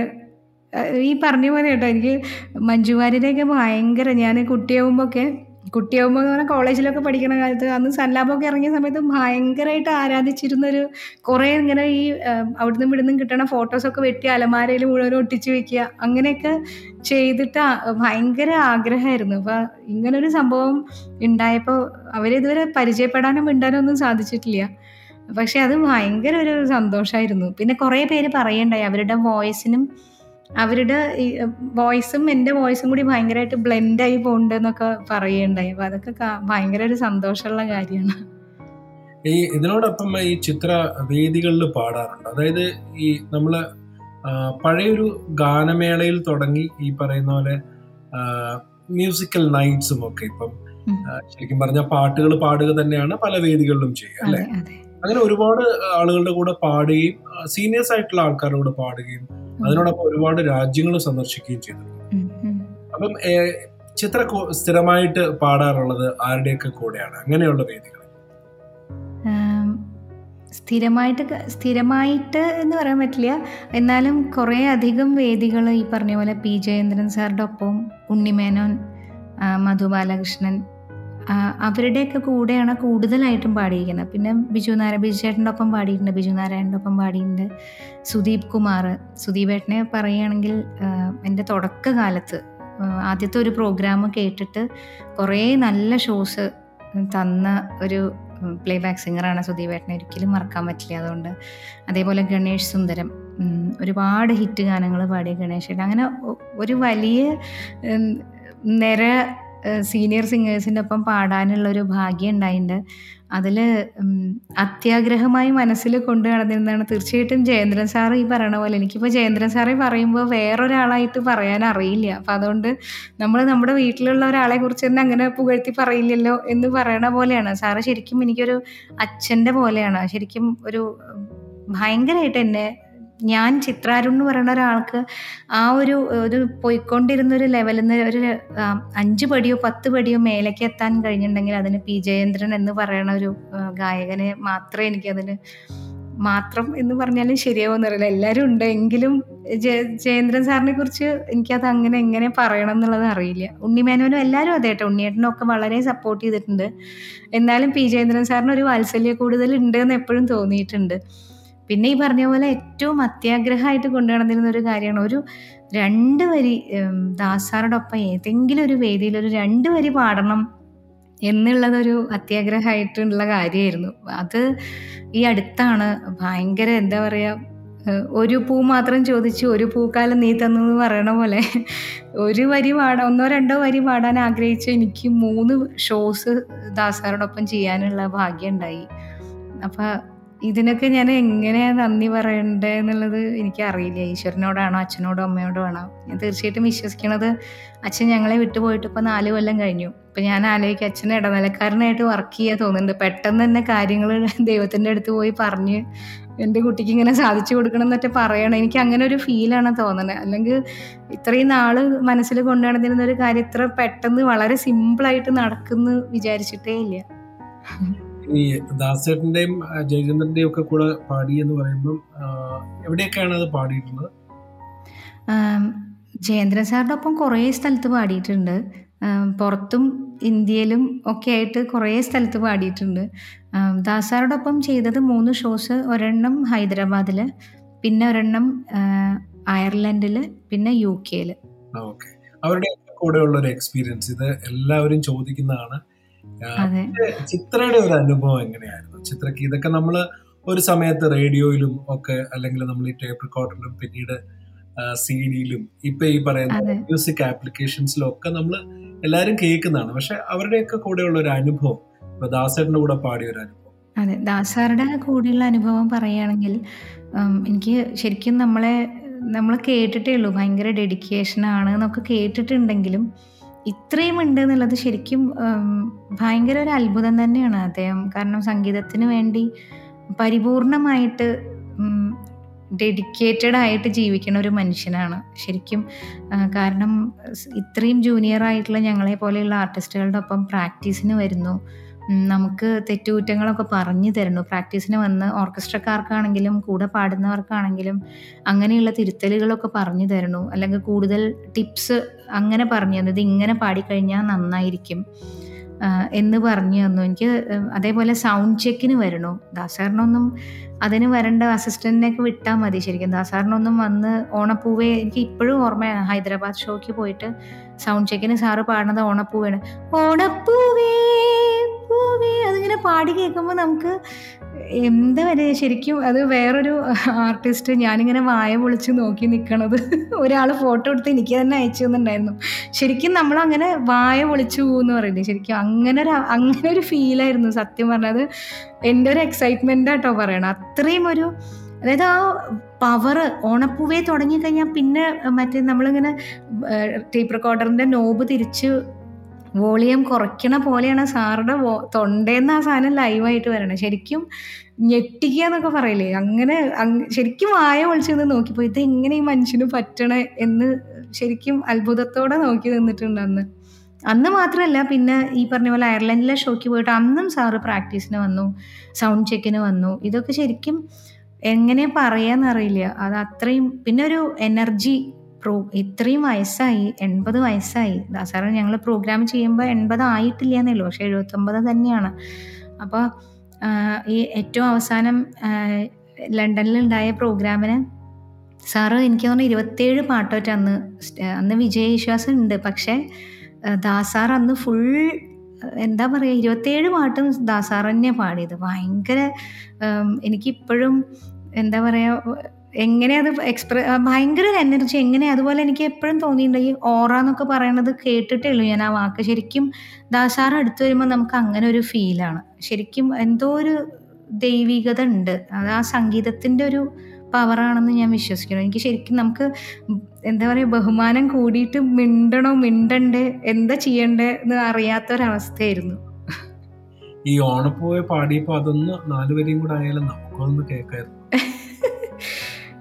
ഈ പറഞ്ഞ പോലെ കേട്ടോ എനിക്ക് മഞ്ജു വാര്യരെയൊക്കെ ഭയങ്കര ഞാൻ കുട്ടിയാവുമ്പോ ഒക്കെ കുട്ടിയാവുമ്പോൾ എന്ന് പറഞ്ഞാൽ കോളേജിലൊക്കെ പഠിക്കുന്ന കാലത്ത് അന്ന് സല്ലാബൊക്കെ ഇറങ്ങിയ സമയത്ത് ഭയങ്കരമായിട്ട് ആരാധിച്ചിരുന്നൊരു കുറേ ഇങ്ങനെ ഈ അവിടുന്ന് ഇവിടുന്ന് കിട്ടണ ഫോട്ടോസൊക്കെ വെട്ടി അലമാരയിൽ മുഴുവൻ ഒട്ടിച്ച് വെക്കുക. അങ്ങനെയൊക്കെ ചെയ്തിട്ട് ഭയങ്കര ആഗ്രഹമായിരുന്നു. അപ്പോൾ ഇങ്ങനൊരു സംഭവം ഉണ്ടായപ്പോൾ അവരിതുവരെ പരിചയപ്പെടാനും മിണ്ടാനും ഒന്നും സാധിച്ചിട്ടില്ല. പക്ഷെ അത് ഭയങ്കര ഒരു സന്തോഷമായിരുന്നു പിന്നെ കുറേ പേര് പറയണ്ടായി അവരുടെ വോയിസിനും അവരുടെ ഈ വോയിസും എന്റെ വോയിസും കൂടി ഭയങ്കരമായിട്ട് ബ്ലെൻഡായി പോകണ്ടെന്നൊക്കെ പറയുകയുണ്ടായി അപ്പോൾ അതൊക്കെ ഭയങ്കര ഒരു സന്തോഷമുള്ള കാര്യമാണ്. ഈ ഇതിനോടൊപ്പം ഈ ചിത്ര വേദികളിൽ പാടാറുണ്ട്. അതായത് ഈ നമ്മൾ പഴയൊരു ഗാനമേളയിൽ തുടങ്ങി ഈ പറയുന്ന പോലെ മ്യൂസിക്കൽ നൈറ്റ്സും ഒക്കെ ഇപ്പം ശരിക്കും പറഞ്ഞ പാട്ടുകൾ പാടുക തന്നെയാണ് പല വേദികളിലും ചെയ്യുക അല്ലെ? അങ്ങനെ ഒരുപാട് ആളുകളുടെ കൂടെ പാടുകയും സീനിയേഴ്സ് ആയിട്ടുള്ള ആൾക്കാരുടെ കൂടെ പാടുകയും അതിനോടൊപ്പം ഒരുപാട് രാജ്യങ്ങൾ സന്ദർശിക്കുകയും ചെയ്തു. അപ്പം ചിത്ര സ്ഥിരമായിട്ട് പാടാറുള്ളത് ആരുടെയൊക്കെ കൂടെയാണ്? അങ്ങനെയുള്ള വേദികൾ. സ്ഥിരമായിട്ട് സ്ഥിരമായിട്ട് എന്ന് പറയാൻ പറ്റില്ല. എന്നാലും കുറേ അധികം വേദികൾ ഈ പറഞ്ഞ പോലെ പി ജയേന്ദ്രൻ സാറിന്റെ ഒപ്പം ഉണ്ണിമേനോൻ മധു ബാലകൃഷ്ണൻ അവരുടെയൊക്കെ കൂടെയാണ് കൂടുതലായിട്ടും പാടിയിരിക്കുന്നത്. പിന്നെ ബിജു നാരായണ ബിജു ചേട്ടന്റെ ഒപ്പം പാടിയിട്ടുണ്ട്. ബിജു നാരായണന്റെ ഒപ്പം പാടിയിട്ടുണ്ട്. സുദീപ് കുമാർ. സുദീപ് ഏട്ടനെ പറയുകയാണെങ്കിൽ എന്റെ തുടക്കകാലത്ത് ആദ്യത്തെ ഒരു പ്രോഗ്രാം കേട്ടിട്ട് കുറേ നല്ല ഷോസ് തന്ന ഒരു പ്ലേ ബാക്ക് സിംഗറാണ് സുദീപേട്ടനെ ഒരിക്കലും മറക്കാൻ പറ്റില്ല. അതുകൊണ്ട് അതേപോലെ ഗണേഷ് സുന്ദരം ഒരുപാട് ഹിറ്റ് ഗാനങ്ങൾ പാടിയ ഗണേഷ് അങ്ങനെ ഒരു വലിയ നിര സീനിയർ സിംഗേഴ്സിന്റെ ഒപ്പം പാടാനുള്ള ഒരു ഭാഗ്യം ഉണ്ടായിട്ടുണ്ട് അതിൽ അത്യാഗ്രഹമായി മനസ്സിൽ കൊണ്ടു നടന്നിരുന്നതാണ്. തീർച്ചയായിട്ടും ജയേന്ദ്രൻ സാർ ഈ പറയണ പോലെ. എനിക്കിപ്പോൾ ജയേന്ദ്രൻ സാറെ പറയുമ്പോൾ വേറൊരാളായിട്ട് പറയാൻ അറിയില്ല. അപ്പം അതുകൊണ്ട് നമ്മൾ നമ്മുടെ വീട്ടിലുള്ള ഒരാളെ കുറിച്ച് തന്നെ അങ്ങനെ പുകഴ്ത്തി പറയില്ലല്ലോ എന്ന് പറയണ പോലെയാണ്. സാറ് ശരിക്കും എനിക്കൊരു അച്ഛന്റെ പോലെയാണ്. ശരിക്കും ഒരു ഭയങ്കരമായിട്ട് എന്നെ ഞാൻ ചിത്രാരുൺ എന്ന് പറയുന്ന ഒരാൾക്ക് ആ ഒരു ഒരു പോയിക്കൊണ്ടിരുന്ന ഒരു ലെവലിൽ നിന്ന് ഒരു അഞ്ച് പടിയോ പത്ത് പടിയോ മേലേക്ക് എത്താൻ കഴിഞ്ഞിട്ടുണ്ടെങ്കിൽ അതിന് പി ജയേന്ദ്രൻ എന്ന് പറയുന്ന ഒരു ഗായകനെ മാത്രമേ എനിക്കതിന് മാത്രം എന്ന് പറഞ്ഞാലും ശരിയാവുമെന്നറിയില്ല എല്ലാവരും ഉണ്ട് എങ്കിലും ജയ ജയേന്ദ്രൻ സാറിനെ കുറിച്ച് എനിക്കത് അങ്ങനെ എങ്ങനെ പറയണം എന്നുള്ളത് അറിയില്ല. ഉണ്ണിമേനോനും എല്ലാവരും അതെ കേട്ടോ. ഉണ്ണിയേട്ടനൊക്കെ വളരെ സപ്പോർട്ട് ചെയ്തിട്ടുണ്ട്. എന്നാലും പി ജയേന്ദ്രൻ സാറിന് ഒരു വാത്സല്യ കൂടുതൽ ഉണ്ട് എന്ന് എപ്പോഴും തോന്നിയിട്ടുണ്ട്. പിന്നെ ഈ പറഞ്ഞ പോലെ ഏറ്റവും അത്യാഗ്രഹമായിട്ട് കൊണ്ടുനടന്നിരുന്ന ഒരു കാര്യമാണ് ഒരു രണ്ട് വരി ദാസാറോടൊപ്പം ഏതെങ്കിലും ഒരു വേദിയിൽ ഒരു രണ്ട് വരി പാടണം എന്നുള്ളതൊരു അത്യാഗ്രഹമായിട്ടുള്ള കാര്യമായിരുന്നു. അത് ഈ അടുത്താണ്. ഭയങ്കര എന്താ പറയുക ഒരു പൂ മാത്രം ചോദിച്ചു ഒരു പൂക്കാലം നീ തന്നു എന്ന് പറയണ പോലെ ഒരു വരി പാടാൻ ഒന്നോ രണ്ടോ വരി പാടാൻ ആഗ്രഹിച്ച എനിക്ക് മൂന്ന് ഷോസ് ദാസാറോടൊപ്പം ചെയ്യാനുള്ള ഭാഗ്യം ഉണ്ടായി. അപ്പം ഇതിനൊക്കെ ഞാൻ എങ്ങനെ നന്ദി പറയണ്ടേ എന്നുള്ളത് എനിക്കറിയില്ല. ഈശ്വരനോടാണോ അച്ഛനോടോ അമ്മയോടോ ആണോ? ഞാൻ തീർച്ചയായിട്ടും വിശ്വസിക്കണത് അച്ഛൻ ഞങ്ങളെ വിട്ടുപോയിട്ട് ഇപ്പോൾ നാല് കൊല്ലം കഴിഞ്ഞു. ഇപ്പം ഞാൻ ആലോചിക്കും അച്ഛൻ ഇടനിലക്കാരനായിട്ട് വർക്ക് ചെയ്യാൻ തോന്നുന്നുണ്ട്. പെട്ടെന്ന് തന്നെ കാര്യങ്ങൾ ദൈവത്തിന്റെ അടുത്ത് പോയി പറഞ്ഞ് എന്റെ കുട്ടിക്ക് ഇങ്ങനെ സാധിച്ചു കൊടുക്കണം എന്നൊക്കെ പറയണം. എനിക്ക് അങ്ങനെ ഒരു ഫീലാണ് തോന്നുന്നത് അല്ലെങ്കിൽ ഇത്രയും നാൾ മനസ്സിൽ കൊണ്ടു നടന്നിരുന്ന ഒരു കാര്യം ഇത്ര പെട്ടെന്ന് വളരെ സിമ്പിളായിട്ട് നടക്കുന്നു വിചാരിച്ചിട്ടേ ഇല്ല. ഈ ദാസേട്ടന്റെയും ജയചന്ദ്രന്റെയും ഒക്കെ കൂടെ പാടി എന്ന് പറയുമ്പം എവിടെയൊക്കെയാണ് അത് പാടിയിട്ടുള്ളത്? ജയേന്ദ്രൻ സാറിന്റെ ഒപ്പം കുറേ സ്ഥലത്ത് പാടിയിട്ടുണ്ട്. പുറത്തും ഇന്ത്യയിലും ഒക്കെ ആയിട്ട് കുറേ സ്ഥലത്ത് പാടിയിട്ടുണ്ട്. ദാസാറോടൊപ്പം ചെയ്തത് മൂന്ന് ഷോസ് ഒരെണ്ണം ഹൈദരാബാദിൽ പിന്നെ ഒരെണ്ണം അയർലൻഡിൽ പിന്നെ യു കെയിൽ അവരുടെ കൂടെയുള്ള ഒരു എക്സ്പീരിയൻസ് ഇത് എല്ലാവരും ചോദിക്കുന്നതാണ്. ചിത്രയുടെ ഒരു അനുഭവം എങ്ങനെയായിരുന്നു? ചിത്രക്ക് ഇതൊക്കെ നമ്മൾ ഒരു സമയത്ത് റേഡിയോയിലും ഒക്കെ അല്ലെങ്കിൽ നമ്മൾ ഈ ടേപ്പ് റെക്കോർഡിലും പിന്നീട് സി ഡിയിലും ഇപ്പൊ ഈ പറയുന്ന മ്യൂസിക് ആപ്ലിക്കേഷൻസിലും ഒക്കെ നമ്മൾ എല്ലാരും കേൾക്കുന്നതാണ്. പക്ഷെ അവരുടെയൊക്കെ കൂടെയുള്ള ഒരു അനുഭവം ഇപ്പൊ ദാസേട്ടന്റെ കൂടെ പാടിയ ഒരു അനുഭവം. അതെ. ദാസാറുടെ കൂടെയുള്ള അനുഭവം പറയുകയാണെങ്കിൽ എനിക്ക് ശരിക്കും നമ്മളെ നമ്മൾ കേട്ടിട്ടേ ഉള്ളൂ. ഭയങ്കര ഡെഡിക്കേഷൻ ആണ് എന്നൊക്കെ കേട്ടിട്ടുണ്ടെങ്കിലും ഇത്രയും ഉണ്ട് എന്നുള്ളത് ശരിക്കും ഭയങ്കര ഒരു അത്ഭുതം തന്നെയാണ് അദ്ദേഹം. കാരണം സംഗീതത്തിന് വേണ്ടി പരിപൂർണമായിട്ട് ഡെഡിക്കേറ്റഡ് ആയിട്ട് ജീവിക്കുന്ന ഒരു മനുഷ്യനാണ്. ശരിക്കും കാരണം ഇത്രയും ജൂനിയർ ആയിട്ടുള്ള ഞങ്ങളെ പോലെയുള്ള ആർട്ടിസ്റ്റുകളുടെ ഒപ്പം പ്രാക്ടീസിന് വരുന്നു. നമുക്ക് തെറ്റുകുറ്റങ്ങളൊക്കെ പറഞ്ഞു തരുന്നു. പ്രാക്ടീസിന് വന്ന് ഓർക്കസ്ട്രക്കാർക്കാണെങ്കിലും കൂടെ പാടുന്നവർക്കാണെങ്കിലും അങ്ങനെയുള്ള തിരുത്തലുകളൊക്കെ പറഞ്ഞു തരുന്നു. അല്ലെങ്കിൽ കൂടുതൽ ടിപ്സ് അങ്ങനെ പറഞ്ഞു തന്നു. ഇത് ഇങ്ങനെ പാടിക്കഴിഞ്ഞാൽ നന്നായിരിക്കും എന്ന് പറഞ്ഞു തന്നു. എനിക്ക് അതേപോലെ സൗണ്ട് ചെക്കിന് വരണു ദാസാറിനൊന്നും അതിന് വരേണ്ട അസിസ്റ്റന്റിനെയൊക്കെ വിട്ടാൽ മതി ശരിക്കും. ദാസാറിനൊന്നും വന്ന് ഓണപ്പൂവേ എനിക്ക് ഇപ്പോഴും ഓർമ്മയാണ്. ഹൈദരാബാദ് ഷോയ്ക്ക് പോയിട്ട് സൗണ്ട് ചെക്കിന് സാറ് പാടുന്നത് ഓണപ്പൂവാണ്. ഓണപ്പൂവേ പൂവേ അതിങ്ങനെ പാടി കേൾക്കുമ്പോൾ നമുക്ക് എന്താ വരെ ശരിക്കും അത് വേറൊരു ആർട്ടിസ്റ്റ് ഞാനിങ്ങനെ വായ പൊളിച്ച് നോക്കി നിൽക്കണത് ഒരാൾ ഫോട്ടോ എടുത്ത് എനിക്ക് തന്നെ അയച്ചു തന്നിട്ടുണ്ടായിരുന്നു. ശരിക്കും നമ്മളങ്ങനെ വായ പൊളിച്ചു പോകുമെന്ന് പറയുന്നത് ശരിക്കും അങ്ങനെ ഒരു അങ്ങനെ ഒരു ഫീലായിരുന്നു സത്യം പറഞ്ഞത് എന്റെ ഒരു എക്സൈറ്റ്മെന്റ് ആട്ടോ പറയണം അത്രയും ഒരു അതായത് ആ പവർ ഓണപ്പൂവേ തുടങ്ങിക്കഴിഞ്ഞാൽ പിന്നെ മറ്റേ നമ്മളിങ്ങനെ ടേപ്പ് റെക്കോർഡറിന്റെ നോബ് തിരിച്ച് വോളിയം കുറയ്ക്കണ പോലെയാണ് സാറുടെ തൊണ്ടേന്ന് ആ സാധനം ലൈവായിട്ട് വരണേ ശരിക്കും ഞെട്ടിക്കുക എന്നൊക്കെ പറയില്ലേ? അങ്ങനെ ശരിക്കും വായ ഒളിച്ചു നിന്ന് നോക്കിപ്പോയി. ഇത് എങ്ങനെ ഈ മനുഷ്യന് പറ്റണേ എന്ന് ശരിക്കും അത്ഭുതത്തോടെ നോക്കി നിന്നിട്ടുണ്ട് അന്ന്. അന്ന് മാത്രമല്ല പിന്നെ ഈ പറഞ്ഞ പോലെ അയർലൻഡിലെ ഷോയ്ക്ക് പോയിട്ട് അന്നും സാറ് പ്രാക്ടീസിന് വന്നു സൗണ്ട് ചെക്കിന് വന്നു. ഇതൊക്കെ ശരിക്കും എങ്ങനെ പറയാന്നറിയില്ല അത് അത്രയും പിന്നെ ഒരു എനർജി പ്രോ ഇത്രയും വയസ്സായി എൺപത് വയസ്സായി. സാറ് ഞങ്ങൾ പ്രോഗ്രാം ചെയ്യുമ്പോൾ എൺപത് ആയിട്ടില്ല എന്നല്ലോ പക്ഷെ എഴുപത്തൊമ്പത് തന്നെയാണ്. അപ്പോൾ ഈ ഏറ്റവും അവസാനം ലണ്ടനിലുണ്ടായ പ്രോഗ്രാമിന് സാറ് എനിക്ക് തോന്നുന്നു ഇരുപത്തേഴ് പാട്ടോറ്റ് അന്ന് അന്ന് വിജയ വിശ്വാസം ഉണ്ട് പക്ഷേ ദാസാർ അന്ന് ഫുൾ എന്താ പറയുക ഇരുപത്തേഴ് പാട്ടും ദാസാർ തന്നെയാണ് പാടിയത്. ഭയങ്കര എനിക്കിപ്പോഴും എന്താ പറയുക എങ്ങനെ അത് എക്സ്പ്ര ഭയങ്കര ഒരു എനർജി എങ്ങനെ അതുപോലെ എനിക്ക് എപ്പോഴും തോന്നിയിട്ടുണ്ട് ഈ ഓറ എന്നൊക്കെ പറയണത് കേട്ടിട്ടേ ഉള്ളൂ ഞാൻ ആ വാക്ക്. ശരിക്കും ദാസാർ അടുത്ത് വരുമ്പോൾ നമുക്ക് അങ്ങനെ ഒരു ഫീലാണ് ശരിക്കും എന്തോ ഒരു ദൈവികത ഉണ്ട്. അത് ആ സംഗീതത്തിന്റെ ഒരു പവറാണെന്ന് ഞാൻ വിശ്വസിക്കുന്നു. എനിക്ക് ശരിക്കും നമുക്ക് എന്താ പറയുക ബഹുമാനം കൂടിയിട്ട് മിണ്ടണോ മിണ്ടണ്ടേ എന്താ ചെയ്യണ്ടേ എന്ന് അറിയാത്തൊരവസ്ഥയായിരുന്നു. ഈ ഓണപ്പൂവെ പാടിയപ്പോൾ അതൊന്ന് നാലുപേരെയും കൂടെ ആയാലും നമുക്കൊന്ന് കേൾക്കായിരുന്നു.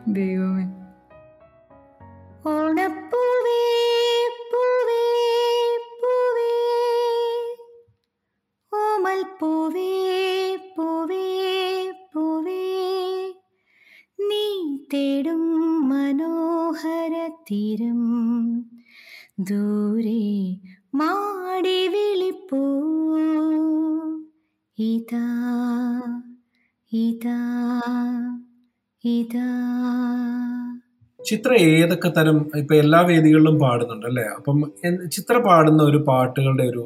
ദൈവമേ. ഓണപ്പൂവേ പൂവേ പൂവേ. പൂവേ പൂവേ. നീ തേടും തീരം. ദൂരെ മാടി വിളിപ്പൂ. ഇതാ ഇതാ. ചിത്ര ഏതൊക്കെ തരം ഇപ്പൊ എല്ലാ വേദികളിലും പാടുന്നുണ്ട് അല്ലേ? അപ്പം ചിത്ര പാടുന്ന ഒരു പാട്ടുകളുടെ ഒരു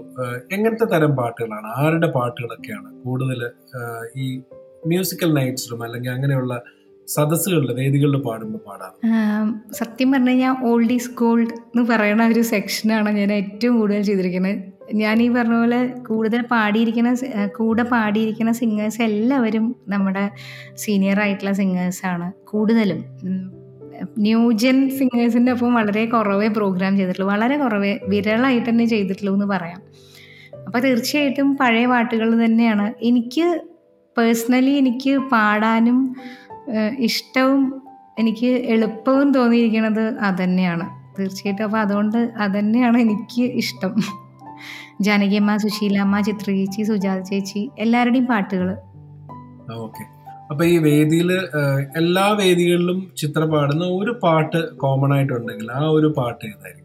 എങ്ങനത്തെ തരം പാട്ടുകളാണ്? ആരുടെ പാട്ടുകളൊക്കെയാണ് കൂടുതൽ ഈ മ്യൂസിക്കൽ നൈറ്റ്സിലും അല്ലെങ്കിൽ അങ്ങനെയുള്ള സദസ്സുകളിൽ വേദികളിലും പാടുമ്പോൾ പാടാം സത്യം പറഞ്ഞു കഴിഞ്ഞാൽ ഓൾഡ് ഈസ് ഗോൾഡ് എന്ന് പറയുന്ന ഒരു സെക്ഷനാണ് ഞാൻ ഏറ്റവും കൂടുതൽ ചെയ്തിരിക്കുന്നത്. ഞാൻ ഈ പറഞ്ഞ പോലെ കൂടുതൽ പാടിയിരിക്കുന്ന കൂടെ പാടിയിരിക്കുന്ന സിംഗേഴ്സ് എല്ലാവരും നമ്മുടെ സീനിയർ ആയിട്ടുള്ള സിംഗേഴ്സാണ് കൂടുതലും. ന്യൂജൻ സിംഗേഴ്സിന്റെ ഒപ്പം വളരെ കുറവേ പ്രോഗ്രാം ചെയ്തിട്ടുള്ളൂ. വളരെ കുറവേ വിരളായിട്ട് തന്നെ ചെയ്തിട്ടുള്ളൂ എന്ന് പറയാം. അപ്പോൾ തീർച്ചയായിട്ടും പഴയ പാട്ടുകൾ തന്നെയാണ്. എനിക്ക് പേഴ്സണലി എനിക്ക് പാടാനും ഇഷ്ടവും എനിക്ക് എളുപ്പവും തോന്നിയിരിക്കുന്നത് അതന്നെയാണ്. തീർച്ചയായിട്ടും അപ്പോൾ അതുകൊണ്ട് അതന്നെയാണ് എനിക്ക് ഇഷ്ടം. ജാനകിയമ്മ സുശീലമ്മ ചിത്ര ചേച്ചി സുജാത ചേച്ചി എല്ലാവരുടെയും പാട്ടുകൾ ഓക്കെ. അപ്പൊ ഈ വേദിയിൽ എല്ലാ വേദികളിലും ചിത്ര പാടുന്ന ഒരു പാട്ട് കോമൺ ആയിട്ടുണ്ടെങ്കിൽ ആ ഒരു പാട്ട് ഏതായിരിക്കും?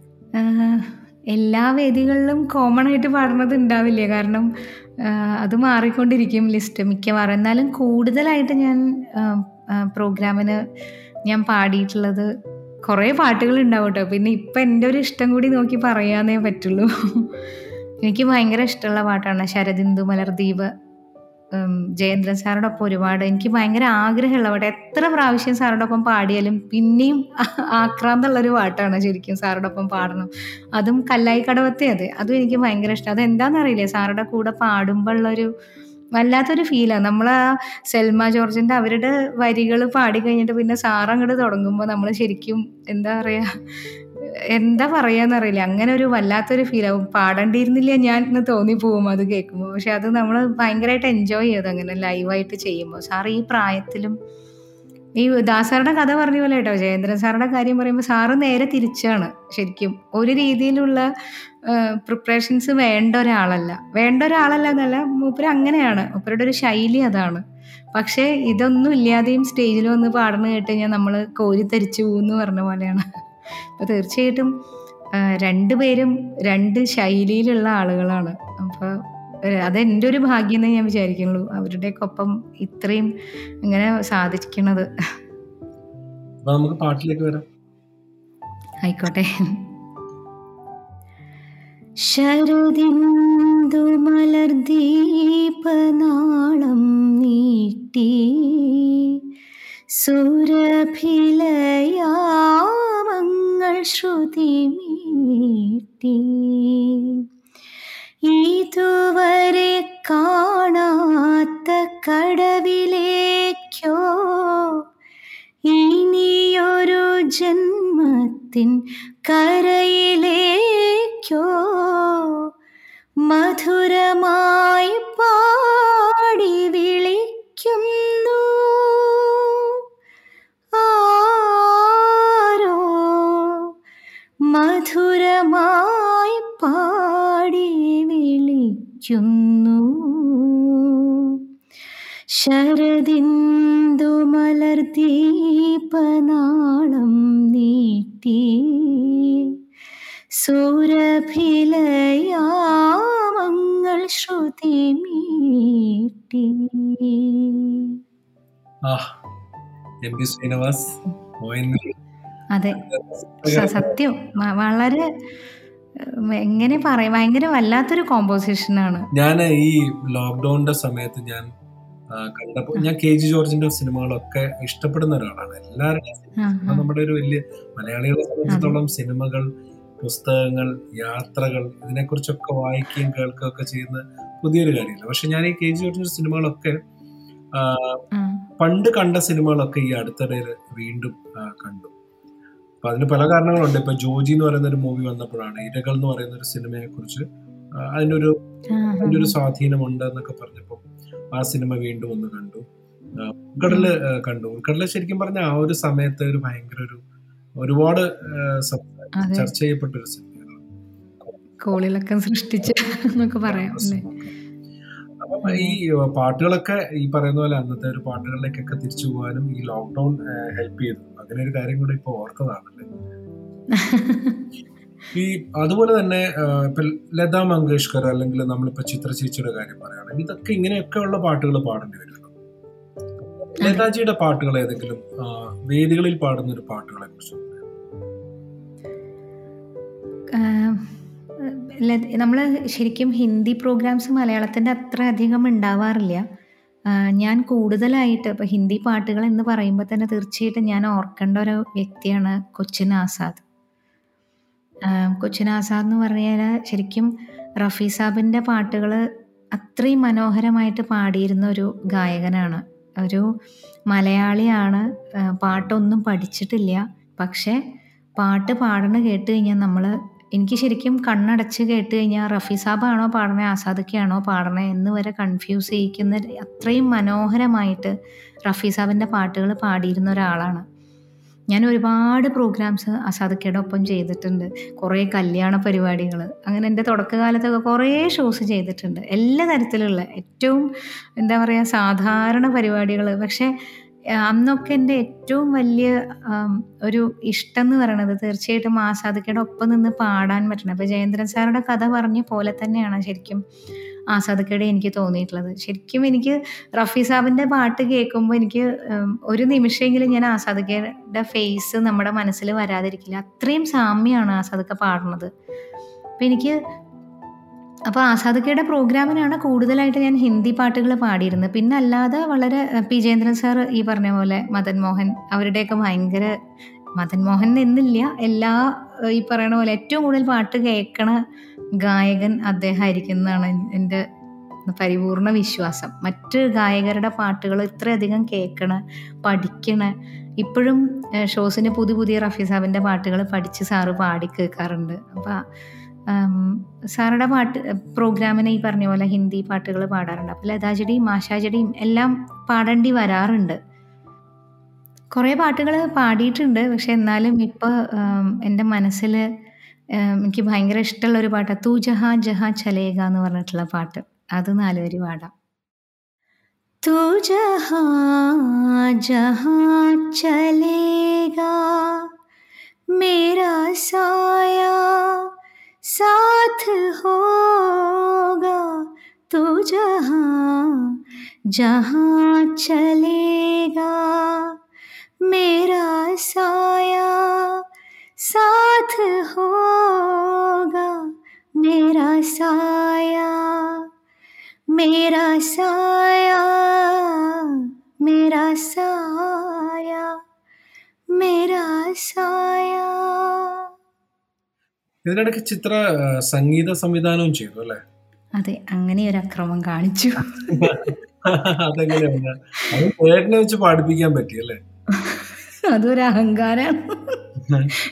എല്ലാ വേദികളിലും കോമൺ ആയിട്ട് പാടുന്നത് ഉണ്ടാവില്ല? കാരണം അത് മാറിക്കൊണ്ടിരിക്കും ലിസ്റ്റ് മിക്കവാറും. എന്നാലും കൂടുതലായിട്ട് ഞാൻ പ്രോഗ്രാമിന് ഞാൻ പാടിയിട്ടുള്ളത് കുറേ പാട്ടുകൾ ഉണ്ടാവും കേട്ടോ. പിന്നെ ഇപ്പം എന്റെ ഒരു ഇഷ്ടം കൂടി നോക്കി പറയാനേ പറ്റുള്ളൂ. എനിക്ക് ഭയങ്കര ഇഷ്ടമുള്ള പാട്ടാണ് ശരദിന്ദു മലർദീപ് ജയേന്ദ്രൻ സാറോടൊപ്പം ഒരുപാട്. എനിക്ക് ഭയങ്കര ആഗ്രഹമുള്ള പാട്ട്. എത്ര പ്രാവശ്യം സാറോടൊപ്പം പാടിയാലും പിന്നെയും ആക്രാന്തുള്ളൊരു പാട്ടാണ് ശരിക്കും സാറോടൊപ്പം പാടണം. അതും കല്ലായി കടവത്തെ അതെ. അതും എനിക്ക് ഭയങ്കര ഇഷ്ടം. അതെന്താണെന്നറിയില്ലേ സാറുടെ കൂടെ പാടുമ്പോൾ ഉള്ളൊരു വല്ലാത്തൊരു ഫീലാണ് നമ്മൾ ആ സെൽമ ജോർജിന്റെ അവരുടെ വരികൾ പാടി കഴിഞ്ഞിട്ട് പിന്നെ സാറ് അങ്ങോട്ട് തുടങ്ങുമ്പോൾ നമ്മൾ ശരിക്കും എന്താ പറയുക എന്താ പറയാന്നറിയില്ല. അങ്ങനെ ഒരു വല്ലാത്തൊരു ഫീൽ ആവും. പാടേണ്ടിയിരുന്നില്ല ഞാൻ എന്ന് പോകും അത് കേൾക്കുമ്പോൾ പക്ഷെ അത് നമ്മൾ ഭയങ്കരമായിട്ട് എൻജോയ് ചെയ്തു അങ്ങനെ ലൈവായിട്ട് ചെയ്യുമ്പോൾ സാർ ഈ പ്രായത്തിലും ഈ ദാസാറുടെ കഥ പറഞ്ഞ പോലെ കേട്ടോ. ജയേന്ദ്രൻ സാറുടെ കാര്യം പറയുമ്പോൾ സാറ് നേരെ തിരിച്ചാണ്. ശരിക്കും ഒരു രീതിയിലുള്ള പ്രിപ്പറേഷൻസ് വേണ്ട ഒരാളല്ല. വേണ്ട ഒരാളല്ല എന്നല്ല മൂപ്പര് അങ്ങനെയാണ്. മൂപ്പരുടെ ഒരു ശൈലി അതാണ്. പക്ഷേ ഇതൊന്നും ഇല്ലാതെയും സ്റ്റേജിൽ വന്ന് പാടുന്ന കേട്ട് കഴിഞ്ഞാൽ നമ്മൾ കോരിത്തരിച്ചു പോകുന്നു പറഞ്ഞ പോലെയാണ്. അപ്പോൾ തീർച്ചയായിട്ടും രണ്ടുപേരും രണ്ട് ശൈലിയിലുള്ള ആളുകളാണ്. അപ്പോൾ അതെന്റെ ഒരു ഭാഗ്യം എന്നേ ഞാൻ വിചാരിക്കുന്നുള്ളൂ. അവരുടെയൊക്കെ ഒപ്പം ഇത്രയും ഇങ്ങനെ സാധിക്കണത് നമുക്ക് പാട്ടിലേക്ക് വരാം. ആയിക്കോട്ടെ. ശരദിന്ദു മലർദീപനാളം നീട്ടി സുരഭിലയാമങ്ങൾ ശ്രുതി മീട്ടി. ഇതുവരെ കാണാത്ത കടവിലേക്കോ ഇനിയൊരു ജന്മത്തിൻ കരയിലേക്കോ മധുരമായി പാടി വിളിക്കുന്നു വിളിക്കുന്നു ശരദിന്ദുമലർദീപനാളം നീട്ടി. സൂരഭിലയാമങ്ങൾ ശ്രുതി മീട്ടി. ശ്രീനിവാസ് അതെ സത്യം. വളരെ എങ്ങനെ പറയാം ഭയങ്കര വല്ലാത്തൊരു കോമ്പോസിഷനാണ് ഞാൻ ഈ ലോക്ക്ഡൌണിന്റെ സമയത്ത് ഞാൻ കണ്ടപ്പോൾ കണ്ടപ്പോ ഞാൻ കെ ജി ജോർജിന്റെ സിനിമകളൊക്കെ ഇഷ്ടപ്പെടുന്ന ഒരാളാണ്. എല്ലാവരുടെയും ആ. നമ്മുടെ ഒരു വലിയ മലയാളികളെ സംബന്ധിച്ചിടത്തോളം സിനിമകൾ പുസ്തകങ്ങൾ യാത്രകൾ ഇതിനെക്കുറിച്ചൊക്കെ വായിക്കുകയും കേൾക്കുകയും ഒക്കെ ചെയ്യുന്ന പുതിയൊരു കാര്യമില്ല. പക്ഷെ ഞാൻ ഈ കെ ജി ജോർജിന്റെ സിനിമകളൊക്കെ. പണ്ട് കണ്ട സിനിമകളൊക്കെ ഈ അടുത്തിടയിൽ വീണ്ടും കണ്ടു. അപ്പൊ അതിന് പല കാരണങ്ങളുണ്ട്. ഇപ്പൊ ജോജി എന്ന് പറയുന്ന ഒരു മൂവി വന്നപ്പോഴാണ് ഇരകൾ എന്ന് പറയുന്ന ഒരു സിനിമയെ കുറിച്ച് അതിനൊരു. അതിന്റെ ഒരു സ്വാധീനമുണ്ട് എന്നൊക്കെ പറഞ്ഞപ്പോൾ ആ സിനിമ വീണ്ടും ഒന്ന് കണ്ടു. ഉൾക്കടൽ കണ്ടു. ഉൾക്കടൽ ശരിക്കും പറഞ്ഞ ആ ഒരു സമയത്ത് ഒരു ഭയങ്കര ഒരു ഒരുപാട് ചർച്ച ചെയ്യപ്പെട്ട ഒരു സിനിമയാണ് കോളിളക്കം സൃഷ്ടിച്ച് എന്നൊക്കെ പറയാം അപ്പം ഈ പാട്ടുകളൊക്കെ ഈ പറയുന്ന പോലെ അന്നത്തെ ഒരു പാട്ടുകളിലേക്കൊക്കെ തിരിച്ചു പോകാനും ഈ ലോക്ക്ഡൌൺ ഹെൽപ്പ് ചെയ്തു. അങ്ങനെ ഒരു കാര്യം കൂടെ ഇപ്പൊ ഓർത്തതാണല്ലേ? ഈ അതുപോലെ തന്നെ ഇപ്പൊ ലതാ മങ്കേഷ്കർ അല്ലെങ്കിൽ നമ്മളിപ്പോ ചിത്ര ചേച്ചിയുടെ കാര്യം പറയുകയാണെങ്കിൽ ഇതൊക്കെ ഇങ്ങനെയൊക്കെ ഉള്ള പാട്ടുകൾ പാടേണ്ടി വരുമല്ലോ. ലതാജിയുടെ പാട്ടുകൾ ഏതെങ്കിലും വേദികളിൽ പാടുന്ന ഒരു പാട്ടുകളെ കുറിച്ച് നമ്മൾ ശരിക്കും ഹിന്ദി പ്രോഗ്രാംസ് മലയാളത്തിന്റെ അത്ര അധികം ഉണ്ടാവാറില്ല. ഞാൻ കൂടുതലായിട്ട് ഇപ്പോൾ ഹിന്ദി പാട്ടുകൾ എന്ന് പറയുമ്പോൾ തന്നെ തീർച്ചയായിട്ടും ഞാൻ ഓർക്കേണ്ട ഒരു വ്യക്തിയാണ് കൊച്ചിൻ ആസാദ്. കൊച്ചിൻ ആസാദ് എന്ന് പറഞ്ഞാൽ ശരിക്കും റഫി സാബിന്റെ പാട്ടുകൾ അത്രയും മനോഹരമായിട്ട് പാടിയിരുന്ന ഒരു ഗായകനാണ്. ഒരു മലയാളിയാണ് പാട്ടൊന്നും പഠിച്ചിട്ടില്ല. പക്ഷേ പാട്ട് പാടണ കേട്ട് കഴിഞ്ഞാൽ നമ്മൾ എനിക്ക് ശരിക്കും കണ്ണടച്ച് കേട്ട് കഴിഞ്ഞാൽ റഫി സാബാണോ പാടണേ ആസാദൊക്കെയാണോ പാടണേ എന്ന് വരെ കൺഫ്യൂസ് ചെയ്യിക്കുന്ന അത്രയും മനോഹരമായിട്ട് റഫി സാബിന്റെ പാട്ടുകൾ പാടിയിരുന്ന ഒരാളാണ്. ഞാൻ ഒരുപാട് പ്രോഗ്രാംസ് അസാദക്കയുടെ ഒപ്പം ചെയ്തിട്ടുണ്ട്. കുറേ കല്യാണ പരിപാടികൾ അങ്ങനെ എന്റെ തുടക്കകാലത്തൊക്കെ കുറേ ഷോസ് ചെയ്തിട്ടുണ്ട്. എല്ലാ തരത്തിലുള്ള ഏറ്റവും എന്താ പറയുക സാധാരണ പരിപാടികൾ പക്ഷേ അന്നൊക്കെ എന്റെ ഏറ്റവും വലിയ ഒരു ഇഷ്ടം എന്ന് പറയണത് തീർച്ചയായിട്ടും ആസാദിക്കയുടെ ഒപ്പം നിന്ന് പാടാൻ പറ്റണം. അപ്പോൾ ജയേന്ദ്രൻ സാറുടെ കഥ പറഞ്ഞ പോലെ തന്നെയാണ് ശരിക്കും ആസാദിക്കയുടെ എനിക്ക് തോന്നിയിട്ടുള്ളത്. ശരിക്കും എനിക്ക് റഫി സാബിന്റെ പാട്ട് കേൾക്കുമ്പോൾ എനിക്ക് ഒരു നിമിഷമെങ്കിലും ഞാൻ ആസാദിക്കയുടെ ഫേസ് നമ്മുടെ മനസ്സിൽ വരാതിരിക്കില്ല. അത്രയും സാമ്യമാണ് ആസാദിക്ക പാടുന്നത്. അപ്പം എനിക്ക് അപ്പോൾ ആസാദിക്കയുടെ പ്രോഗ്രാമിനാണ് കൂടുതലായിട്ട് ഞാൻ ഹിന്ദി പാട്ടുകൾ പാടിയിരുന്നത്. പിന്നെ അല്ലാതെ വളരെ പി. ജയേന്ദ്രൻ സാർ ഈ പറഞ്ഞ പോലെ മദൻ മോഹൻ അവരുടെയൊക്കെ ഭയങ്കര മദൻ മോഹൻ എന്നില്ല. എല്ലാ ഈ പറയണ പോലെ ഏറ്റവും കൂടുതൽ പാട്ട് കേൾക്കണ ഗായകൻ അദ്ദേഹമായിരിക്കും എന്നാണ് എന്റെ പരിപൂർണ വിശ്വാസം. മറ്റ് ഗായകരുടെ പാട്ടുകൾ ഇത്രയധികം കേൾക്കണ പഠിക്കണ ഇപ്പോഴും ഷോസിന് പുതിയ പുതിയ റഫീസാബിന്റെ പാട്ടുകൾ പഠിച്ച് സാറ് പാടി കേൾക്കാറുണ്ട്. അപ്പം സാറുടെ പാട്ട് പ്രോഗ്രാമിന് ഈ പറഞ്ഞ പോലെ ഹിന്ദി പാട്ടുകൾ പാടാറുണ്ട്. അപ്പോൾ ലതാചടിയും ആശാചടിയും എല്ലാം പാടേണ്ടി വരാറുണ്ട്. കുറേ പാട്ടുകൾ പാടിയിട്ടുണ്ട്. പക്ഷെ എന്നാലും ഇപ്പോൾ എന്റെ മനസ്സിൽ എനിക്ക് ഭയങ്കര ഇഷ്ടമുള്ള ഒരു പാട്ടാണ് തൂ ജഹാ ജഹാ ചലേക എന്ന് പറഞ്ഞിട്ടുള്ള പാട്ട്. അത് നാലുപേര് പാടാം. തൂ ജഹാ ജഹാ മേരാ സായാ साथ होगा तो जहाँ जहाँ चलेगा मेरा साया, साथ होगा मेरा साया मेरा साया मेरा साया मेरा साया। ഇതിനിടയ്ക്ക് ചിത്ര സംഗീത സംവിധാനവും ചെയ്തു അല്ലേ? അതെ അങ്ങനെ ഒരു അക്രമം കാണിച്ചു. അതെങ്ങനെയാണ് വെച്ച് പാടിപ്പിക്കാൻ പറ്റി അല്ലേ? അതൊരു അഹങ്കാരാണ്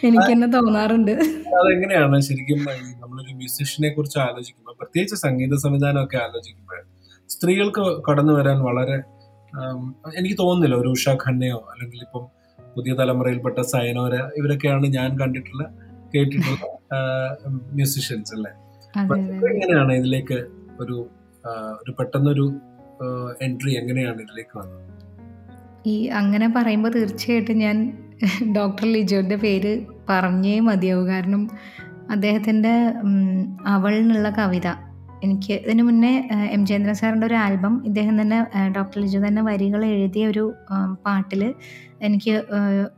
എനിക്ക് തന്നെ തോന്നാറുണ്ട്. അതെങ്ങനെയാണ് ശരിക്കും നമ്മളൊരു മ്യൂസിഷ്യനെ കുറിച്ച് ആലോചിക്കുമ്പോൾ പ്രത്യേകിച്ച് സംഗീത സംവിധാനം ഒക്കെ ആലോചിക്കുമ്പോൾ സ്ത്രീകൾക്ക് കടന്നു വരാൻ വളരെ എനിക്ക് തോന്നുന്നില്ല ഒരു ഉഷ ഖന്നയോ അല്ലെങ്കിൽ ഇപ്പം പുതിയ തലമുറയിൽപ്പെട്ട സയനോര ഇവരൊക്കെയാണ് ഞാൻ കണ്ടിട്ടുള്ള കേട്ടിട്ടുള്ള മ്യൂസിഷ്യൻസ് അല്ലേ? എങ്ങനെയാണ് ഇതിലേക്ക് ഒരു ഒരു പെട്ടെന്നൊരു എൻട്രി എങ്ങനെയാണ് ഇതിലേക്ക് വന്നത്? ഈ അങ്ങനെ പറയുമ്പോൾ തീർച്ചയായിട്ടും ഞാൻ ഡോക്ടർ ലിജോന്റെ പേര് പറഞ്ഞേ മതിയാവും. കാരണം അദ്ദേഹത്തിന്റെ അവൾ എന്നുള്ള കവിത എനിക്ക് ഇതിനു മുന്നേ എം ജയേന്ദ്രൻ സാറിന്റെ ഒരു ആൽബം ഇദ്ദേഹം തന്നെ ഡോക്ടർ ലിജു തന്നെ വരികൾ എഴുതിയ ഒരു പാട്ടിൽ എനിക്ക്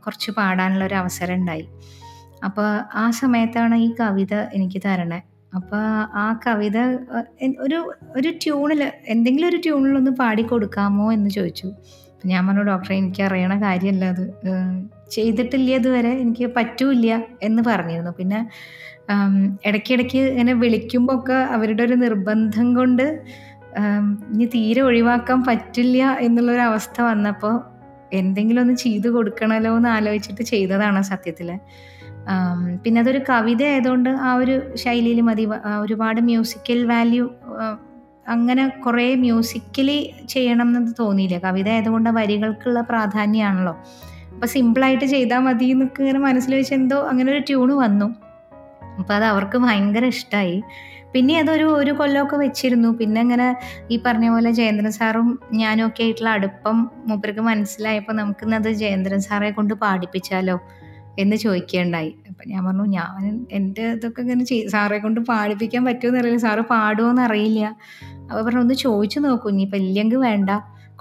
കുറച്ച് പാടാനുള്ള ഒരു അവസരം ഉണ്ടായി. അപ്പോൾ ആ സമയത്താണ് ഈ കവിത എനിക്ക് തരണേ. അപ്പോൾ ആ കവിത ഒരു ഒരു ട്യൂണിൽ എന്തെങ്കിലും ഒരു ട്യൂണിലൊന്ന് പാടിക്കൊടുക്കാമോ എന്ന് ചോദിച്ചു. അപ്പം ഞാൻ പറഞ്ഞു ഡോക്ടറെ എനിക്ക് അറിയണ കാര്യമല്ല അത്. ചെയ്തിട്ടില്ല ഇതുവരെ? എനിക്ക് പറ്റൂല്ല എന്ന് പറഞ്ഞിരുന്നു. പിന്നെ ഇടയ്ക്കിടയ്ക്ക് ഇങ്ങനെ വിളിക്കുമ്പോൾ ഒക്കെ അവരുടെ ഒരു നിർബന്ധം കൊണ്ട് ഇനി തീരെ ഒഴിവാക്കാൻ പറ്റില്ല എന്നുള്ളൊരു അവസ്ഥ വന്നപ്പോൾ എന്തെങ്കിലും ഒന്ന് ചെയ്തു കൊടുക്കണമല്ലോ എന്ന് ആലോചിച്ചിട്ട് ചെയ്തതാണ് സത്യത്തിൽ പിന്നെ അതൊരു കവിത ആയതുകൊണ്ട് ആ ഒരു ശൈലിയിൽ മതി. ഒരുപാട് മ്യൂസിക്കൽ വാല്യൂ അങ്ങനെ കുറേ മ്യൂസിക്കലി ചെയ്യണം എന്ന് തോന്നിയില്ല. കവിത ആയതുകൊണ്ട് വരികൾക്കുള്ള പ്രാധാന്യമാണല്ലോ അപ്പോൾ സിമ്പിളായിട്ട് ചെയ്താൽ മതി എന്നൊക്കെ ഇങ്ങനെ മനസ്സിൽ വെച്ച് എന്തോ അങ്ങനെ ഒരു ട്യൂണ് വന്നു. അപ്പോൾ അത് അവർക്ക് ഭയങ്കര ഇഷ്ടമായി പിന്നെ അതൊരു ഒരു കൊല്ലമൊക്കെ വെച്ചിരുന്നു. പിന്നെ അങ്ങനെ ഈ പറഞ്ഞ പോലെ ജയേന്ദ്രൻ സാറും ഞാനും ഒക്കെ ആയിട്ടുള്ള അടുപ്പം മൂപ്പർക്ക് മനസ്സിലായപ്പോൾ നമുക്കിന്നത് ജയേന്ദ്രൻ സാറെ കൊണ്ട് പാടിപ്പിച്ചാലോ. എന്ന് ചോദിക്കുകയുണ്ടായി അപ്പം ഞാൻ പറഞ്ഞു ഞാൻ എന്റെ ഇതൊക്കെ ഇങ്ങനെ ചെയ് സാറെ കൊണ്ട് പാടിപ്പിക്കാൻ പറ്റുമെന്ന് അറിയില്ല. സാറ് പാടുമോ എന്നറിയില്ല അപ്പോൾ പറഞ്ഞു ഒന്ന് ചോദിച്ചു നോക്കൂ. ഇനിയിപ്പോൾ ഇല്ലെങ്കിൽ വേണ്ട.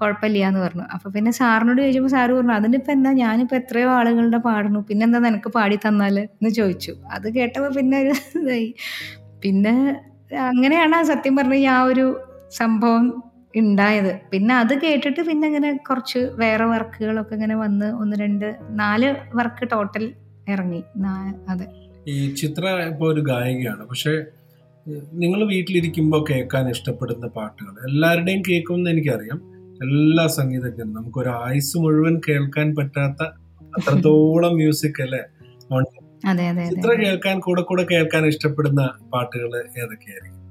കുഴപ്പമില്ല എന്ന് പറഞ്ഞു. അപ്പോൾ പിന്നെ സാറിനോട് ചോദിച്ചപ്പോൾ സാറ് പറഞ്ഞു അതിനിപ്പോൾ എന്താ? ഞാനിപ്പോൾ എത്രയോ ആളുകളുടെ പാടുന്നു. പിന്നെ എന്താ നിനക്ക് പാടി തന്നാൽ എന്ന് ചോദിച്ചു. അത് കേട്ടപ്പോൾ പിന്നെ ഒരു ഇതായി. പിന്നെ അങ്ങനെയാണ് സത്യം പറഞ്ഞ ആ ഒരു സംഭവം ഉണ്ടായത്. പിന്നെ അത് കേട്ടിട്ട് പിന്നെ ഇങ്ങനെ കുറച്ച് വേറെ വർക്കുകളൊക്കെ ഇങ്ങനെ വന്ന് ഒന്ന് രണ്ട് നാല് വർക്ക് ടോട്ടൽ ഇറങ്ങി. അതെ. ഈ ചിത്ര ഇപ്പോൾ ഒരു ഗായികയാണ്. പക്ഷെ നിങ്ങൾ വീട്ടിലിരിക്കുമ്പോൾ കേൾക്കാൻ ഇഷ്ടപ്പെടുന്ന പാട്ടുകൾ എല്ലാവരുടെയും കേൾക്കുമെന്ന് എനിക്കറിയാം. എല്ലാ സംഗീതജ്ഞരും. നമുക്കൊരു ആയുസ് മുഴുവൻ കേൾക്കാൻ പറ്റാത്ത അത്രത്തോളം മ്യൂസിക് അല്ലേ? അതെ അതെ അതെ. ചിത്ര കേൾക്കാൻ കൂടെ കൂടെ കേൾക്കാൻ ഇഷ്ടപ്പെടുന്ന പാട്ടുകൾ ഏതൊക്കെയായിരിക്കും?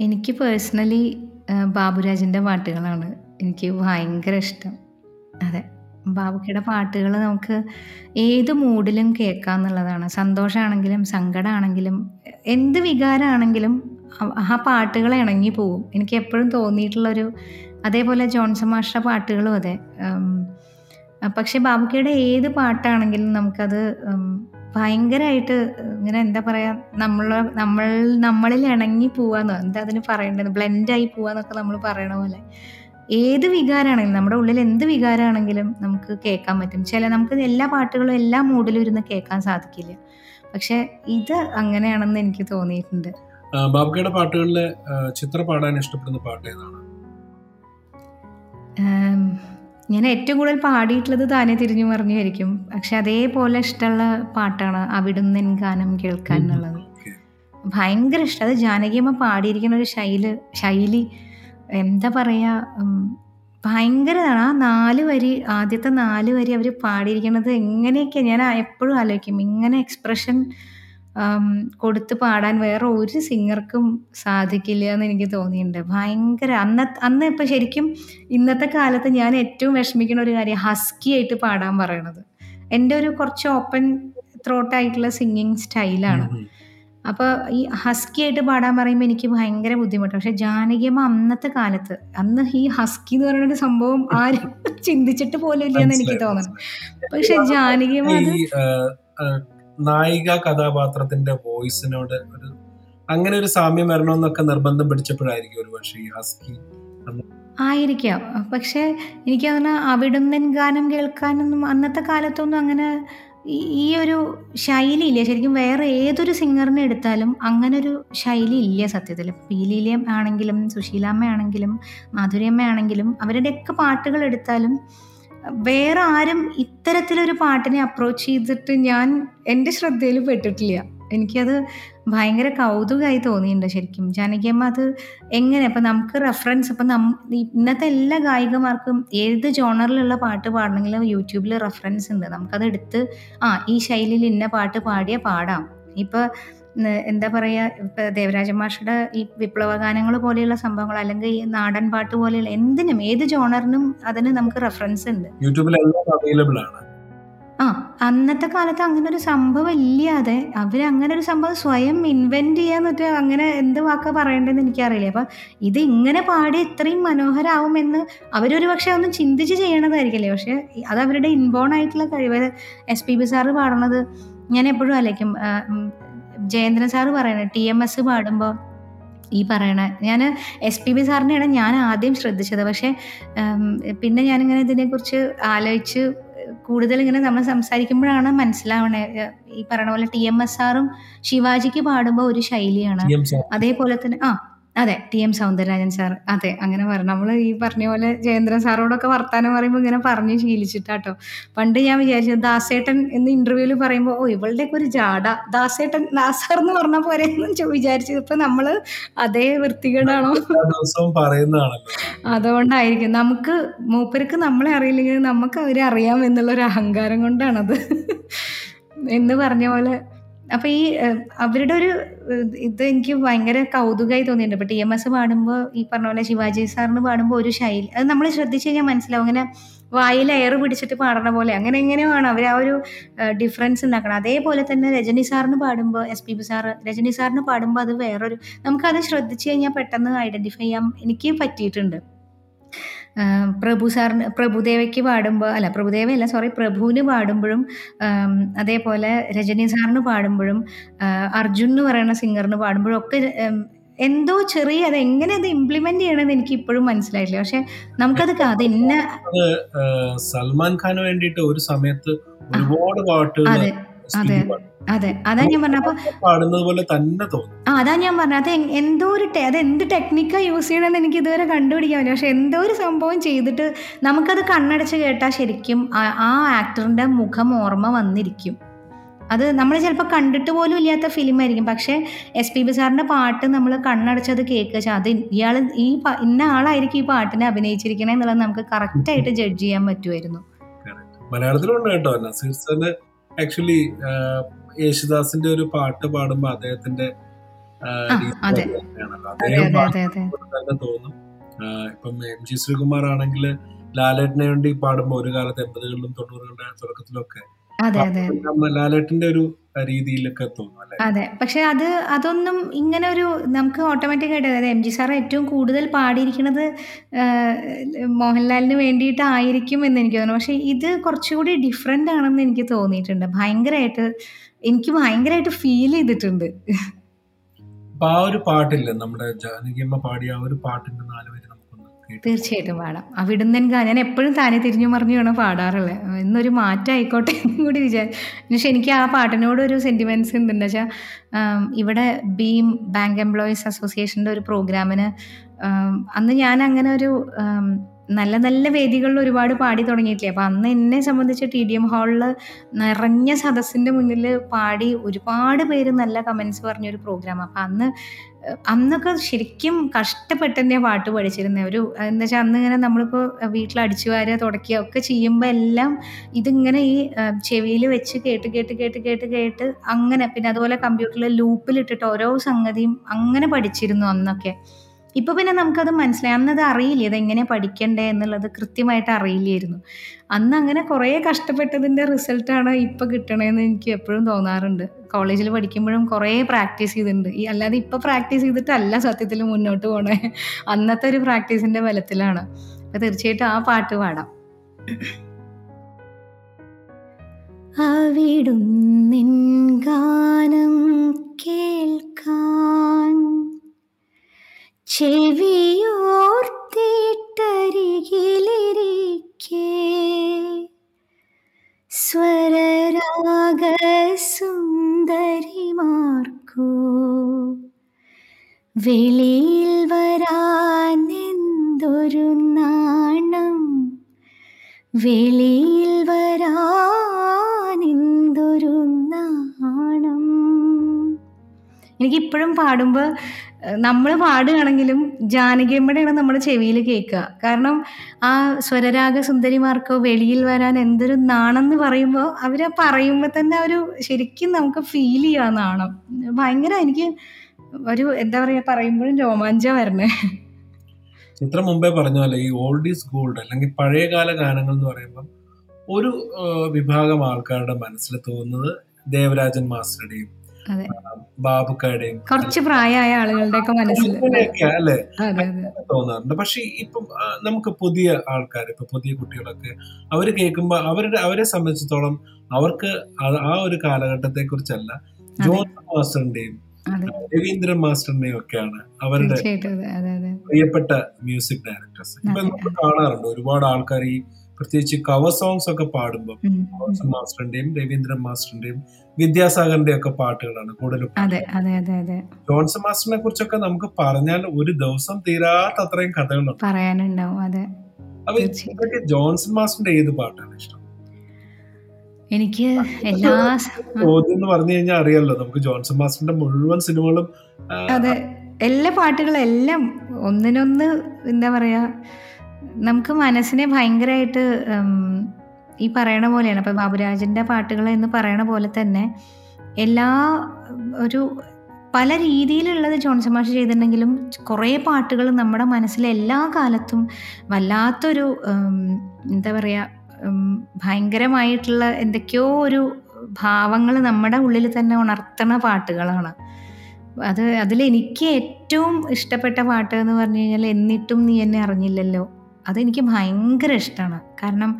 എനിക്ക് പേഴ്സണലി ബാബുരാജിന്റെ പാട്ടുകളാണ് എനിക്ക് ഭയങ്കര ഇഷ്ടം. അതെ ബാബുക്കയുടെ പാട്ടുകൾ നമുക്ക് ഏത് മൂഡിലും കേൾക്കാം എന്നുള്ളതാണ്. സന്തോഷമാണെങ്കിലും സങ്കടമാണെങ്കിലും എന്ത് വികാരമാണെങ്കിലും ആ- പാട്ടുകൾ ഇണങ്ങി പോവും. എനിക്ക് എപ്പോഴും തോന്നിയിട്ടുള്ളൊരു അതേപോലെ ജോൺസൺ മാഷ്ട പാട്ടുകളും അതെ. പക്ഷേ ബാബുക്കയുടെ ഏത് പാട്ടാണെങ്കിലും നമുക്കത് ഭയങ്കരമായിട്ട് ഇങ്ങനെ എന്താ പറയാ നമ്മൾ നമ്മൾ നമ്മളിൽ ഇണങ്ങി പോവാന്ന് എന്താ അതിന് പറയേണ്ടത്? ബ്ലെൻഡായി പോവാന്നൊക്കെ നമ്മൾ പറയണ പോലെ. ഏത് വികാരമാണെങ്കിലും നമ്മുടെ ഉള്ളിൽ എന്ത് വികാരമാണെങ്കിലും നമുക്ക് കേൾക്കാൻ പറ്റും. ചില നമുക്ക് എല്ലാ പാട്ടുകളും എല്ലാ മൂഡിലും ഇരുന്ന് കേൾക്കാൻ സാധിക്കില്ല. പക്ഷെ ഇത് അങ്ങനെയാണെന്ന് എനിക്ക് തോന്നിയിട്ടുണ്ട്. ബാബുക്കയുടെ പാട്ടുകളിൽ ചിത്ര പാടാൻ ഇഷ്ടപ്പെടുന്ന പാട്ട് ഏതാണ്? ഞാൻ ഏറ്റവും കൂടുതൽ പാടിയിട്ടുള്ളത് താനെ തിരിഞ്ഞു മറിഞ്ഞായിരിക്കും പക്ഷെ അതേപോലെ ഇഷ്ടമുള്ള പാട്ടാണ് അവിടുന്ന് ഗാനം കേൾക്കാൻ എന്നുള്ളത്. ഭയങ്കര ഇഷ്ടം. അത് ജാനകിയമ്മ പാടിയിരിക്കുന്ന ഒരു ശൈലി ശൈലി എന്താ പറയുക ഭയങ്കരതാണ്. ആ നാല് വരി ആദ്യത്തെ നാല് വരി അവർ പാടിയിരിക്കുന്നത് എങ്ങനെയൊക്കെ ഞാൻ എപ്പോഴും ആലോചിക്കും. ഇങ്ങനെ എക്സ്പ്രഷൻ കൊടുത്ത് പാടാൻ വേറെ ഒരു സിംഗർക്കും സാധിക്കില്ല എന്ന് എനിക്ക് തോന്നിയിട്ടുണ്ട്. ഭയങ്കര അന്ന അന്ന് ഇപ്പം ശരിക്കും ഇന്നത്തെ കാലത്ത് ഞാൻ ഏറ്റവും വിഷമിക്കുന്ന ഒരു കാര്യം ഹസ്കി ആയിട്ട് പാടാൻ പറയണത്. എന്റെ ഒരു കുറച്ച് ഓപ്പൺ ത്രോട്ട് ആയിട്ടുള്ള സിംഗിങ് സ്റ്റൈലാണ്. അപ്പോൾ ഈ ഹസ്കി ആയിട്ട് പാടാൻ പറയുമ്പോൾ എനിക്ക് ഭയങ്കര ബുദ്ധിമുട്ടാണ്. പക്ഷെ ജാനകിയമ്മ അന്നത്തെ കാലത്ത് അന്ന് ഈ ഹസ്കി എന്ന് പറയുന്ന ഒരു സംഭവം ആരും ചിന്തിച്ചിട്ട് പോലും ഇല്ലെന്ന് എനിക്ക് തോന്നുന്നു പക്ഷെ ജാനകിയമ്മ അത് നായിക കഥാപാത്രത്തിന്റെ വോയിസിനോട് ഒരു അങ്ങനെ ഒരു സാമ്യം വരണമെന്നൊക്കെ നിർബന്ധം പിടിച്ചപ്പോഴായിരിക്കും ഒരു പക്ഷേ ഈ ഹസ്കി ആയിരിക്കാം. പക്ഷെ എനിക്ക് അങ്ങനെ അവിടുന്ന് ഗാനം കേൾക്കാനൊന്നും അന്നത്തെ കാലത്തൊന്നും അങ്ങനെ ഈ ഒരു ശൈലി ഇല്ല ശരിക്കും വേറെ ഏതൊരു സിംഗറിനെ എടുത്താലും അങ്ങനെ ഒരു ശൈലി ഇല്ല സത്യത്തിൽ. ആണെങ്കിലും സുശീലാമ്മ ആണെങ്കിലും മാധുര്യമ്മ ആണെങ്കിലും അവരുടെയൊക്കെ പാട്ടുകൾ എടുത്താലും വേറെ ആരും ഇത്തരത്തിലൊരു പാട്ടിനെ അപ്രോച്ച് ചെയ്തിട്ട് ഞാൻ എന്റെ ശ്രദ്ധയിൽ പെട്ടിട്ടില്ല. എനിക്കത് ഭയങ്കര കൗതുകമായി തോന്നിയിട്ടുണ്ട് ശരിക്കും. ജാനകിയമ്മ അത് എങ്ങനെ? ഇപ്പം നമുക്ക് റെഫറൻസ് ഇപ്പം നം ഇന്നത്തെ എല്ലാ ഗായികമാർക്കും ഏത് ജോണറിലുള്ള പാട്ട് പാടണമെങ്കിലും യൂട്യൂബിൽ റെഫറൻസ് ഉണ്ട്. നമുക്കത് എടുത്ത് ആ ഈ ശൈലിയിൽ ഇന്ന പാട്ട് പാടിയ പാടാം. ഇപ്പം എന്താ പറയുക ഇപ്പം ദേവരാജ മാഷയുടെ ഈ വിപ്ലവ ഗാനങ്ങൾ പോലെയുള്ള സംഭവങ്ങൾ അല്ലെങ്കിൽ ഈ നാടൻ പാട്ട് പോലെയുള്ള എന്തിനും ഏത് ജോണറിനും അതിന് നമുക്ക് റെഫറൻസ് ഉണ്ട്. യൂട്യൂബിൽ അവൈലബിൾ ആണ്. ആ അന്നത്തെ കാലത്ത് അങ്ങനെ ഒരു സംഭവം ഇല്ലാതെ അവർ അങ്ങനെ ഒരു സംഭവം സ്വയം ഇൻവെന്റ് ചെയ്യാന്ന് വെച്ചാൽ അങ്ങനെ എന്ത് വാക്ക പറയേണ്ടതെന്ന് എനിക്കറിയില്ല. അപ്പം ഇത് ഇങ്ങനെ പാടി ഇത്രയും മനോഹരാവുമെന്ന് അവരൊരു പക്ഷെ ഒന്നും ചിന്തിച്ച് ചെയ്യണതായിരിക്കില്ലേ? പക്ഷെ അത് അവരുടെ ഇൻബോൺ ആയിട്ടുള്ള കഴിവ്. എസ് പി ബി സാറ് പാടണത് ഞാൻ എപ്പോഴും ആലോചിക്കും. ജയേന്ദ്രൻ സാറ് പറയണ ടി എം എസ് പാടുമ്പോൾ ഈ പറയണ ഞാൻ എസ് പി ബി സാറിനെയാണ് ഞാൻ ആദ്യം ശ്രദ്ധിച്ചത്. പക്ഷേ പിന്നെ ഞാനിങ്ങനെ ഇതിനെക്കുറിച്ച് ആലോചിച്ച് കൂടുതൽ ഇങ്ങനെ നമ്മൾ സംസാരിക്കുമ്പോഴാണ് മനസ്സിലാവണേ. ഈ പറയണ പോലെ ടി എം എസ് ആറും ശിവാജിക്ക് പാടുമ്പോൾ ഒരു ശൈലിയാണ്. അതേപോലെ തന്നെ ആ അതെ ടി എം സൗന്ദരരാജൻ സാർ. അതെ അങ്ങനെ പറഞ്ഞു നമ്മൾ ഈ പറഞ്ഞ പോലെ ജയേന്ദ്രൻ സാറോടൊക്കെ വർത്താനം പറയുമ്പോൾ ഇങ്ങനെ പറഞ്ഞ് ശീലിച്ചിട്ടാട്ടോ. പണ്ട് ഞാൻ വിചാരിച്ചു ദാസേട്ടൻ എന്ന് ഇന്റർവ്യൂവിൽ പറയുമ്പോൾ ഓ ഇവളുടെയൊക്കെ ഒരു ജാട. ദാസേട്ടൻ ദാസാർ എന്ന് പറഞ്ഞ പോലെ എന്ന് വിചാരിച്ചു ഇപ്പൊ നമ്മൾ അതേ വൃത്തികേടാണോ? അതുകൊണ്ടായിരിക്കും. നമുക്ക് മൂപ്പർക്ക് നമ്മളെ അറിയില്ലെങ്കിലും നമുക്ക് അവരെ അറിയാം എന്നുള്ള ഒരു അഹങ്കാരം കൊണ്ടാണത്. എന്ന് പറഞ്ഞ പോലെ അപ്പൊ ഈ അവരുടെ ഒരു ഇത് എനിക്ക് ഭയങ്കര കൗതുകമായി തോന്നിയിട്ടുണ്ട്. ഇപ്പൊ ടി എം എസ് പാടുമ്പോൾ ഈ പറഞ്ഞ പോലെ ശിവാജി സാറിന് പാടുമ്പോൾ ഒരു ശൈലി അത് നമ്മൾ ശ്രദ്ധിച്ചു കഴിഞ്ഞാൽ മനസ്സിലാവും. അങ്ങനെ വായിൽ എയർ പിടിച്ചിട്ട് പാടണ പോലെ അങ്ങനെ എങ്ങനെയാണ് അവർ ആ ഒരു ഡിഫറൻസ് ഉണ്ടാക്കണം അതേപോലെ തന്നെ രജനി സാറിന് പാടുമ്പോൾ S P B sir Rajini സാറിന് പാടുമ്പോൾ അത് വേറൊരു നമുക്കത് ശ്രദ്ധിച്ചു കഴിഞ്ഞാൽ പെട്ടെന്ന് ഐഡന്റിഫൈ ചെയ്യാൻ എനിക്ക് പറ്റിയിട്ടുണ്ട്. പ്രഭു സാറിന് പ്രഭുദേവയ്ക്ക് പാടുമ്പോൾ അല്ല പ്രഭുദേവയല്ല സോറി പ്രഭുവിന് പാടുമ്പോഴും അതേപോലെ രജനി സാറിന് പാടുമ്പോഴും അർജുൻ എന്ന് പറയുന്ന സിംഗറിന് പാടുമ്പോഴും ഒക്കെ എന്തോ ചെറിയ അത് എങ്ങനെ അത് ഇംപ്ലിമെന്റ് ചെയ്യണമെന്ന് എനിക്ക് ഇപ്പോഴും മനസ്സിലായില്ല പക്ഷെ നമുക്കത് അത് ഇന്ന സൽമാൻ ഖാന് വേണ്ടിയിട്ട് ഒരു സമയത്ത് ഒരുപാട് പാട്ടുകൾ അതെ അതെ. അതെ ഞാൻ പറഞ്ഞ അപ്പൊ പാടുന്നത് പോലെ തന്നെ തോന്നും. ആ അതാ ഞാൻ പറഞ്ഞത് അത് എന്തോ ഒരു അത് എന്ത് ടെക്നിക്കാ യൂസ് ചെയ്യണമെന്ന് എനിക്ക് ഇതുവരെ കണ്ടുപിടിക്കാൻ പറ്റില്ല. പക്ഷെ എന്തോ ഒരു സംഭവം ചെയ്തിട്ട് നമുക്കത് കണ്ണടച്ച് കേട്ടാൽ ശരിക്കും ആ ആക്ടറിന്റെ മുഖം ഓർമ്മ വന്നിരിക്കും. അത് നമ്മൾ ചിലപ്പോൾ കണ്ടിട്ട് പോലും ഇല്ലാത്ത ഫിലിം ആയിരിക്കും. പക്ഷേ എസ് പി ബി സാറിന്റെ പാട്ട് നമ്മൾ കണ്ണടച്ചത് കേൾക്കുക അത് ഇയാൾ ഈ ഇന്ന ആളായിരിക്കും ഈ പാട്ടിനെ അഭിനയിച്ചിരിക്കണേ എന്നുള്ളത് നമുക്ക് കറക്റ്റ് ആയിട്ട് ജഡ്ജ് ചെയ്യാൻ പറ്റുമായിരുന്നു മലയാളത്തിലുണ്ട് കേട്ടോ. നസീർ സാറിന് ആക്ച്വലി യേശുദാസിന്റെ ഒരു പാട്ട് പാടുമ്പോ അദ്ദേഹത്തിന്റെ തന്നെ തോന്നും. ഇപ്പം എം ജി ശ്രീകുമാർ ആണെങ്കിൽ ലാലേട്ടനെ വേണ്ടി പാടുമ്പോ ഒരു കാലത്ത് എൺപതുകളിലും തൊണ്ണൂറുകളുടെ തുടക്കത്തിലൊക്കെ ലാലേട്ടന്റെ ഒരു രീതിയിലൊക്കെ തോന്നും അല്ലെ? അതെ. പക്ഷെ അത് അതൊന്നും ഇങ്ങനെ ഒരു നമുക്ക് ഓട്ടോമാറ്റിക് ആയിട്ട് അതായത് എം ജി സാർ ഏറ്റവും കൂടുതൽ പാടിയിരിക്കുന്നത് മോഹൻലാലിന് വേണ്ടിയിട്ടായിരിക്കും എന്ന് എനിക്ക് തോന്നുന്നു. പക്ഷെ ഇത് കുറച്ചുകൂടി ഡിഫറെന്റ് ആണെന്ന് എനിക്ക് തോന്നിയിട്ടുണ്ട്. ഭയങ്കരമായിട്ട് എനിക്ക് ഭയങ്കരമായിട്ട് ഫീൽ ചെയ്തിട്ടുണ്ട്. ആ ഒരു പാട്ടില്ല നമ്മുടെ ജാനകിയമ്മ പാടിയ ആ ഒരു പാട്ടിന്റെ തീർച്ചയായിട്ടും പാടാം. അവിടുന്ന് എനിക്ക് ഞാൻ എപ്പോഴും താനെ തിരിഞ്ഞു മറിഞ്ഞാണ് പാടാറുള്ളത് ഇന്നൊരു മാറ്റം ആയിക്കോട്ടെ എന്നും കൂടി വിചാരിച്ചു പക്ഷെ എനിക്ക് ആ പാട്ടിനോട് ഒരു സെന്റിമെന്റ്സ് ഉണ്ട് എന്താ വെച്ചാൽ ഇവിടെ ബീം ബാങ്ക് എംപ്ലോയീസ് അസോസിയേഷന്റെ ഒരു പ്രോഗ്രാമിന് അന്ന് ഞാൻ അങ്ങനെ ഒരു നല്ല നല്ല വേദികളിൽ ഒരുപാട് പാടി തുടങ്ങിയിട്ടില്ലേ. അപ്പം അന്ന് എന്നെ സംബന്ധിച്ച് ടി ഡി എം ഹാളിൽ നിറഞ്ഞ സദസ്സിന്റെ മുന്നിൽ പാടി ഒരുപാട് പേര് നല്ല കമൻസ് പറഞ്ഞൊരു പ്രോഗ്രാം അപ്പം അന്ന് അന്നൊക്കെ ശരിക്കും കഷ്ടപ്പെട്ട് തന്നെ പാട്ട് പഠിച്ചിരുന്നത് ഒരു എന്താ വെച്ചാൽ അന്ന് ഇങ്ങനെ നമ്മളിപ്പോൾ വീട്ടിൽ അടിച്ചു വാരുക തുടക്കുക ഒക്കെ ചെയ്യുമ്പോൾ എല്ലാം ഇതിങ്ങനെ ഈ ചെവിയിൽ വെച്ച് കേട്ട് കേട്ട് കേട്ട് കേട്ട് കേട്ട് അങ്ങനെ പിന്നെ അതുപോലെ കമ്പ്യൂട്ടറിൽ ലൂപ്പിലിട്ടിട്ട് ഓരോ സംഗതിയും അങ്ങനെ പഠിച്ചിരുന്നു അന്നൊക്കെ. ഇപ്പൊ പിന്നെ നമുക്കത് മനസ്സിലായി. അന്നത് അറിയില്ല? എങ്ങനെ പഠിക്കണ്ടേ എന്നുള്ളത് കൃത്യമായിട്ട് അറിയില്ലായിരുന്നു. അന്ന് അങ്ങനെ കുറേ കഷ്ടപ്പെട്ടതിന്റെ റിസൾട്ടാണ് ഇപ്പൊ കിട്ടണേന്ന് എനിക്ക് എപ്പോഴും തോന്നാറുണ്ട്. കോളേജിൽ പഠിക്കുമ്പോഴും കുറേ പ്രാക്ടീസ് ചെയ്തിട്ടുണ്ട് ഈ അല്ലാതെ ഇപ്പൊ പ്രാക്ടീസ് ചെയ്തിട്ടല്ല സത്യത്തിൽ മുന്നോട്ട് പോണേ. അന്നത്തെ ഒരു പ്രാക്ടീസിന്റെ ബലത്തിലാണ്. അപ്പൊ തീർച്ചയായിട്ടും ആ പാട്ട് പാടാം. അവിടുന്നിൻ ഗാനം കേൾക്കാൻ ചെവിയോർത്തിട്ടരികിലിരിക്കേ. സ്വരരാഗ സുന്ദരിമാർക്കോ വെളിയിൽ വരാൻ എന്തൊരു നാണം? വെളിയിൽ വരാനെന്തൊരു എനിക്കിപ്പോഴും പാടുമ്പോൾ നമ്മൾ പാടുകയാണെങ്കിലും ജാനകിയമ്മയുടെയാണ് നമ്മുടെ ചെവിയിൽ കേൾക്കുക. കാരണം ആ സ്വരരാഗ സുന്ദരിമാർക്കോ വെളിയിൽ വരാൻ എന്തൊരു നാണെന്ന് പറയുമ്പോൾ അവർ പറയുമ്പോൾ തന്നെ ഒരു ശരിക്കും നമുക്ക് ഫീൽ ചെയ്യുക നാണം. ഭയങ്കര എനിക്ക് ഒരു എന്താ പറയുക പറയുമ്പോഴും രോമാഞ്ച വരണേ. ഇത്ര മുമ്പേ പറഞ്ഞ പോലെ ഈ ഓൾഡ് ഈസ് ഗോൾഡ് അല്ലെങ്കിൽ പഴയകാല ഗാനങ്ങൾ എന്ന് പറയുമ്പോൾ ഒരു വിഭാഗം ആൾക്കാരുടെ മനസ്സിൽ തോന്നുന്നത് ദേവരാജൻ മാസ്റ്ററുടെയും അതെ ബാബുക്കാരുടെയും കുറച്ച് പ്രായമായ ആളുകളുടെയൊക്കെ മനസ്സിൽ അല്ലേ? തോന്നാറുണ്ട്. പക്ഷെ ഇപ്പം നമുക്ക് പുതിയ ആൾക്കാർ ഇപ്പൊ പുതിയ കുട്ടികളൊക്കെ അവർ കേൾക്കുമ്പോൾ അവരുടെ അവരെ സംബന്ധിച്ചിടത്തോളം അവർക്ക് ആ ഒരു കാലഘട്ടത്തെ കുറിച്ചല്ല ജോൺസൺ മാസ്റ്ററിന്റെയും രവീന്ദ്രൻ മാസ്റ്ററിന്റെയും ഒക്കെയാണ് അവരുടെ പ്രിയപ്പെട്ട മ്യൂസിക് ഡയറക്ടേഴ്സ്. ഇപ്പൊ നമുക്ക് നമ്മൾ കാണാറുണ്ട് ഒരുപാട് ആൾക്കാർ ഈ പ്രത്യേകിച്ച് കവർ സോങ്സ് ഒക്കെ പാടുമ്പോൾ. ജോൺസൺ മാസ്റ്ററിന്റെയും രവീന്ദ്രൻ മാസ്റ്ററിന്റെയും വിദ്യാസാഗറിന്റെയും ഒക്കെ പാട്ടുകളാണ് കൂടുതലും ജോൺസൺ മാസ്റ്ററിനെ കുറിച്ചൊക്കെ നമുക്ക് പറഞ്ഞാൽ ഒരു ദിവസം തീരാത്ത അത്രയും കഥകളുണ്ട്. പറയാനുണ്ടാവും അതെ. അപ്പൊ തീർച്ചയായും. ഇതൊക്കെ ജോൺസൺ മാസ്റ്ററിന്റെ ഏത് പാട്ടാണ് ഇഷ്ടം? എനിക്ക് എല്ലാ ചോദ്യം എന്ന് പറഞ്ഞു കഴിഞ്ഞാൽ അറിയാലോ നമുക്ക് ജോൺസൺ മാസ്റ്ററിന്റെ മുഴുവൻ സിനിമകളും അതെ എല്ലാ പാട്ടുകളും എല്ലാം ഒന്നിനൊന്ന് എന്താ പറയാ നമുക്ക് മനസ്സിനെ ഭയങ്കരമായിട്ട് ഈ പറയണ പോലെയാണ്. അപ്പോൾ ബാബുരാജിന്റെ പാട്ടുകൾ എന്ന് പറയണ പോലെ തന്നെ എല്ലാ ഒരു പല രീതിയിലുള്ളത് ജോൺസൺ മാഷ് ചെയ്തിട്ടുണ്ടെങ്കിലും കുറേ പാട്ടുകൾ നമ്മുടെ മനസ്സിൽ എല്ലാ കാലത്തും വല്ലാത്തൊരു എന്താ പറയുക ഭയങ്കരമായിട്ടുള്ള എന്തൊക്കെയോ ഒരു ഭാവങ്ങൾ നമ്മുടെ ഉള്ളിൽ തന്നെ ഉണർത്തണ പാട്ടുകളാണ്. അത് അതിലെനിക്ക് ഏറ്റവും ഇഷ്ടപ്പെട്ട പാട്ട് എന്ന് പറഞ്ഞു കഴിഞ്ഞാൽ എന്നിട്ടും നീ എന്നെ അറിഞ്ഞില്ലല്ലോ. അതെനിക്ക് ഭയങ്കര ഇഷ്ടമാണ് കാരണം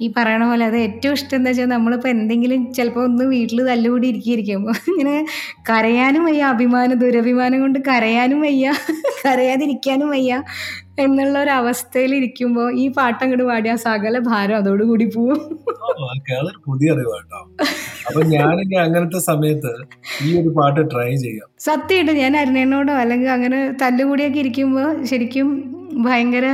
ഈ പറയണ പോലെ അത് ഏറ്റവും ഇഷ്ടം എന്താ വെച്ചാൽ നമ്മളിപ്പോൾ എന്തെങ്കിലും ചിലപ്പോൾ ഒന്ന് വീട്ടിൽ തല്ലുകൂടി ഇരിക്കുമ്പോൾ ഇങ്ങനെ കരയാനും വയ്യ അഭിമാനം ദുരഭിമാനം കൊണ്ട് കരയാനും വയ്യ കരയാതിരിക്കാനും വയ്യ എന്നുള്ള ഒരു അവസ്ഥയിൽ ഇരിക്കുമ്പോൾ ഈ പാട്ട് അങ്ങോട്ട് പാടിയ സകല ഭാരം അതോടുകൂടി പോവും. അതൊരു പുതിയ അറിവാട്ടോ. അപ്പൊ ഞാനിനി അങ്ങനത്തെ സമയത്ത് ഈ ഒരു പാട്ട് ട്രൈ ചെയ്യാം. സത്യമായിട്ട് ഞാൻ അരുണേനോടോ അല്ലെങ്കിൽ അങ്ങനെ തല്ലുകൂടിയൊക്കെ ഇരിക്കുമ്പോൾ ശരിക്കും ഭയങ്കര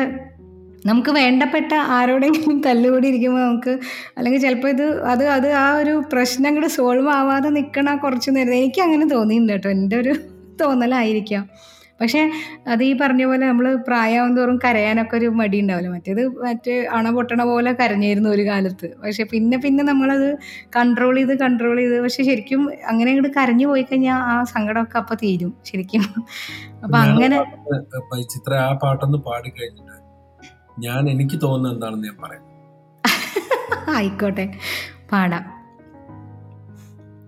നമുക്ക് വേണ്ടപ്പെട്ട ആരോടെങ്കിലും തല്ലുകൂടി ഇരിക്കുമ്പോൾ നമുക്ക് അല്ലെങ്കിൽ ചിലപ്പോൾ ഇത് അത് അത് ആ ഒരു പ്രശ്നം കൂടെ സോൾവ് ആവാതെ നിൽക്കണ കുറച്ച് നേരം എനിക്ക് അങ്ങനെ തോന്നിയിട്ടുണ്ട് കേട്ടോ. എന്റെ ഒരു തോന്നലായിരിക്കാം. പക്ഷേ അത് ഈ പറഞ്ഞ പോലെ നമ്മൾ പ്രായമാവും തോറും കരയാനൊക്കെ ഒരു മടി ഉണ്ടാവില്ല. മറ്റേത് മറ്റേ അണ പൊട്ടണ പോലെ കരഞ്ഞിരുന്നു ഒരു കാലത്ത്. പക്ഷെ പിന്നെ പിന്നെ നമ്മളത് കൺട്രോൾ ചെയ്ത് കൺട്രോൾ ചെയ്ത് പക്ഷെ ശരിക്കും അങ്ങനെ അങ്ങോട്ട് കരഞ്ഞു പോയി കഴിഞ്ഞാൽ ആ സങ്കടമൊക്കെ അപ്പം തീരും. ശരിക്കും. അപ്പം അങ്ങനെ ചിത്ര ആ പാട്ടൊന്ന് പാടി കഴിഞ്ഞിട്ട് ഞാൻ എനിക്ക് തോന്നുന്നത് എന്താണെന്ന് ഞാൻ പറയാം. ആയിക്കോട്ടെ. പാടാം.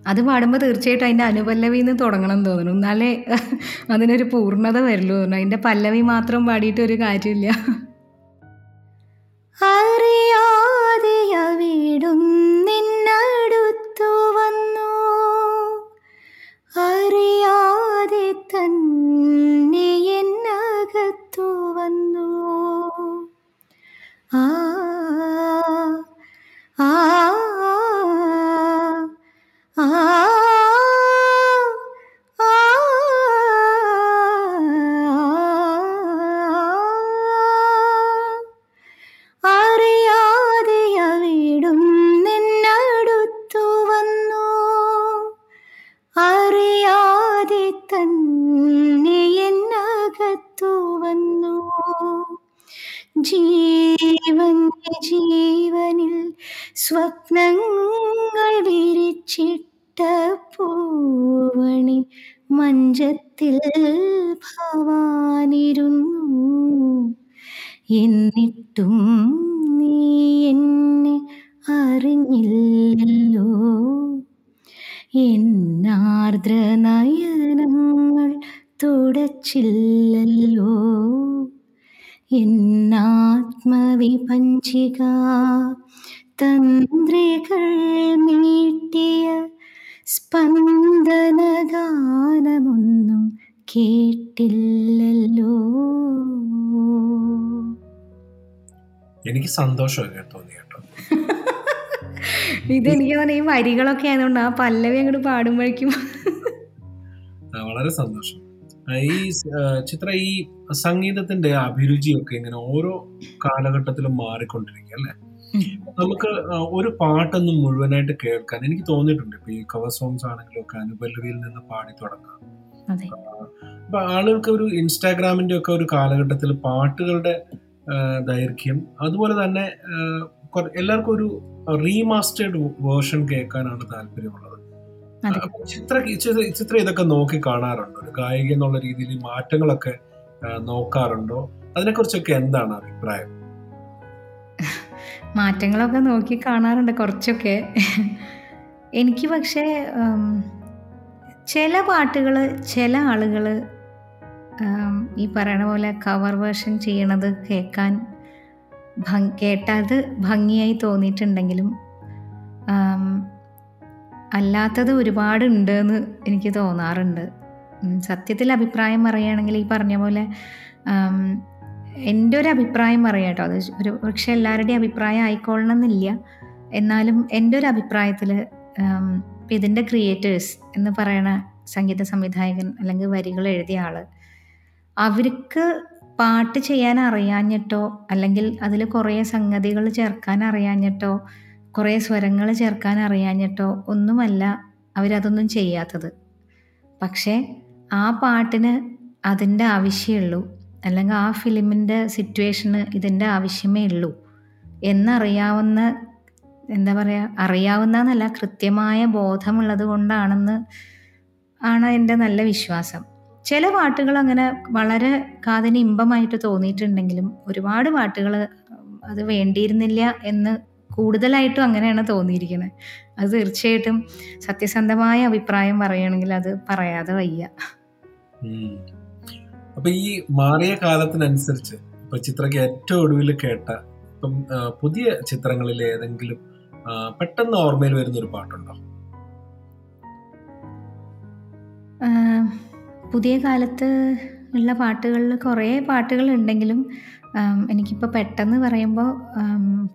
അത് പാടുമ്പോൾ തീർച്ചയായിട്ടും അതിന്റെ അനുപല്ലവിന്ന് തുടങ്ങണം എന്ന് തോന്നുന്നു. എന്നാലേ അതിനൊരു പൂർണത വരുള്ളൂ തോന്നുന്നു. അതിന്റെ പല്ലവി മാത്രം പാടിയിട്ട് ഒരു കാര്യമില്ല. അറിയാതെ അവിടും നിന്നടുത്തു വന്നു. അറിയാതെ തന്നെ എന്നകത്തു വന്നു. ആ ആ ആ സ്വപ്നങ്ങൾ വിരിച്ചിട്ട പൂവണി മഞ്ചത്തിൽ ഭവാനിരുന്നു. എന്നിട്ടും നീ എന്നെ അറിഞ്ഞില്ലല്ലോ. എന്നാർദ്ര നയനങ്ങൾ തുടച്ചില്ലല്ലോ. എന്നാത്മവിപഞ്ചിക തന്ത്രികൾ മീട്ടിയ സ്പന്ദനഗാനമൊന്നും കേട്ടില്ലല്ലോ. എനിക്ക് സന്തോഷമൊക്കെ തോന്നി കേട്ടോ. ഇതെനിക്ക് തോന്നുന്നു ഈ വരികളൊക്കെ ആയതുകൊണ്ട് ആ പല്ലവി അങ്ങോട്ട് പാടുമ്പോഴേക്കും. വളരെ സന്തോഷം. ഈ ചിത്ര ഈ സംഗീതത്തിന്റെ അഭിരുചിയൊക്കെ ഇങ്ങനെ ഓരോ കാലഘട്ടത്തിലും മാറിക്കൊണ്ടിരിക്കുക അല്ലെ. നമുക്ക് ഒരു പാട്ടൊന്നും മുഴുവനായിട്ട് കേൾക്കാൻ എനിക്ക് തോന്നിയിട്ടുണ്ട്. ഇപ്പൊ ഈ കവർ സോങ്സ് ആണെങ്കിലും ഒക്കെ അനുപല്ലവിയിൽ നിന്ന് പാടി തുടങ്ങാം. അപ്പൊ ആളുകൾക്ക് ഒരു ഇൻസ്റ്റാഗ്രാമിന്റെ ഒക്കെ ഒരു കാലഘട്ടത്തിൽ പാട്ടുകളുടെ ദൈർഘ്യം അതുപോലെ തന്നെ എല്ലാവർക്കും ഒരു റീമാസ്റ്റേഡ് വേർഷൻ കേൾക്കാനാണ് താല്പര്യമുള്ളത്. ചിത്ര ചിത്ര- ഇതൊക്കെ നോക്കി കാണാറുണ്ടോ. ഒരു ഗായിക എന്നുള്ള രീതിയിൽ മാറ്റങ്ങളൊക്കെ നോക്കാറുണ്ടോ? അതിനെക്കുറിച്ചൊക്കെ എന്താണ് അഭിപ്രായം? മാറ്റങ്ങളൊക്കെ നോക്കി കാണാറുണ്ട് കുറച്ചൊക്കെ. എനിക്ക് പക്ഷേ ചില പാട്ടുകൾ ചില ആളുകൾ ഈ പറയണ പോലെ കവർ വേർഷൻ ചെയ്യണത് കേൾക്കാൻ ഭംഗ് കേട്ടത് ഭംഗിയായി തോന്നിയിട്ടുണ്ടെങ്കിലും അല്ലാത്തത് ഒരുപാടുണ്ട് എന്ന് എനിക്ക് തോന്നാറുണ്ട്. സത്യത്തിൽ അഭിപ്രായം പറയുകയാണെങ്കിൽ ഈ പറഞ്ഞ പോലെ എന്റെ ഒരു അഭിപ്രായം പറയാം കേട്ടോ. അത് ഒരു പക്ഷെ എല്ലാവരുടെയും അഭിപ്രായം ആയിക്കോളണം എന്നില്ല എന്നാലും എന്റെ ഒരു അഭിപ്രായത്തിൽ ഇപ്പം ഇതിന്റെ ക്രിയേറ്റേഴ്സ് എന്ന് പറയണ സംഗീത സംവിധായകൻ അല്ലെങ്കിൽ വരികൾ എഴുതിയ ആൾ അവർക്ക് പാട്ട് ചെയ്യാൻ അറിയാഞ്ഞിട്ടോ അല്ലെങ്കിൽ അതിൽ കുറേ സംഗതികൾ ചേർക്കാൻ അറിയാഞ്ഞിട്ടോ കുറേ സ്വരങ്ങൾ ചേർക്കാൻ അറിയാഞ്ഞിട്ടോ ഒന്നുമല്ല അവരതൊന്നും ചെയ്യാത്തത്. പക്ഷേ ആ പാട്ടിന് അതിന്റെ ആവശ്യമുള്ളൂ അല്ലെങ്കിൽ ആ ഫിലിമിന്റെ സിറ്റുവേഷന് ഇതിന്റെ ആവശ്യമേ ഉള്ളൂ. എന്നറിയാവുന്ന എന്താ പറയുക അറിയാവുന്ന എന്നല്ല കൃത്യമായ ബോധമുള്ളത് കൊണ്ടാണെന്ന് ആണ് എന്റെ നല്ല വിശ്വാസം. ചില പാട്ടുകൾ അങ്ങനെ വളരെ കാതിന് ഇമ്പമായിട്ട് തോന്നിയിട്ടുണ്ടെങ്കിലും ഒരുപാട് പാട്ടുകൾ അത് വേണ്ടിയിരുന്നില്ല എന്ന് കൂടുതലായിട്ടും അങ്ങനെയാണ് തോന്നിയിരിക്കുന്നത് അത് തീർച്ചയായിട്ടും സത്യസന്ധമായ അഭിപ്രായം പറയുകയാണെങ്കിൽ അത് പറയാതെ വയ്യ. അപ്പൊ ഈ മാറിയ കാലത്തിനനുസരിച്ച് ഇപ്പൊ ചിത്രയ്ക്ക് ഏറ്റവും ഒടുവിൽ കേട്ട ഇപ്പം പുതിയ ചിത്രങ്ങളിൽ ഏതെങ്കിലും പെട്ടെന്ന് ഓർമ്മയിൽ വരുന്ന ഒരു പാട്ടുണ്ടോ പുതിയ കാലത്ത് ഉള്ള പാട്ടുകളിൽ കുറേ പാട്ടുകൾ ഉണ്ടെങ്കിലും എനിക്കിപ്പോൾ പെട്ടെന്ന് പറയുമ്പോൾ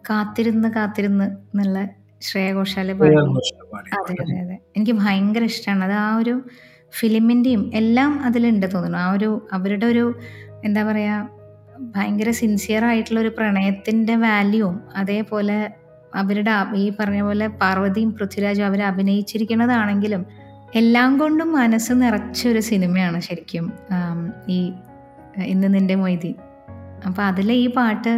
കാത്തിരുന്ന് കാത്തിരുന്ന് എന്നുള്ള ശ്രേയ പാട്ട് പാടി അതെ അതെ അതെ. എനിക്ക് ഭയങ്കര ഇഷ്ടമാണ് അത് ആ ഒരു ഫിലിമിന്റെയും എല്ലാം അതിലുണ്ട് തോന്നുന്നു. ആ ഒരു അവരുടെ ഒരു എന്താ പറയുക ഭയങ്കര സിൻസിയർ ആയിട്ടുള്ള ഒരു പ്രണയത്തിന്റെ വാല്യൂവും അതേപോലെ അവരുടെ ഈ പറഞ്ഞ പോലെ പാർവതിയും പൃഥ്വിരാജും അവർ അഭിനയിച്ചിരിക്കുന്നതാണെങ്കിലും എല്ലാം കൊണ്ടും മനസ്സ് നിറച്ചൊരു സിനിമയാണ് ശരിക്കും ഈ ഇന്ന് നിന്റെ മൊയ്തി അപ്പോൾ അതിലെ ഈ പാട്ട്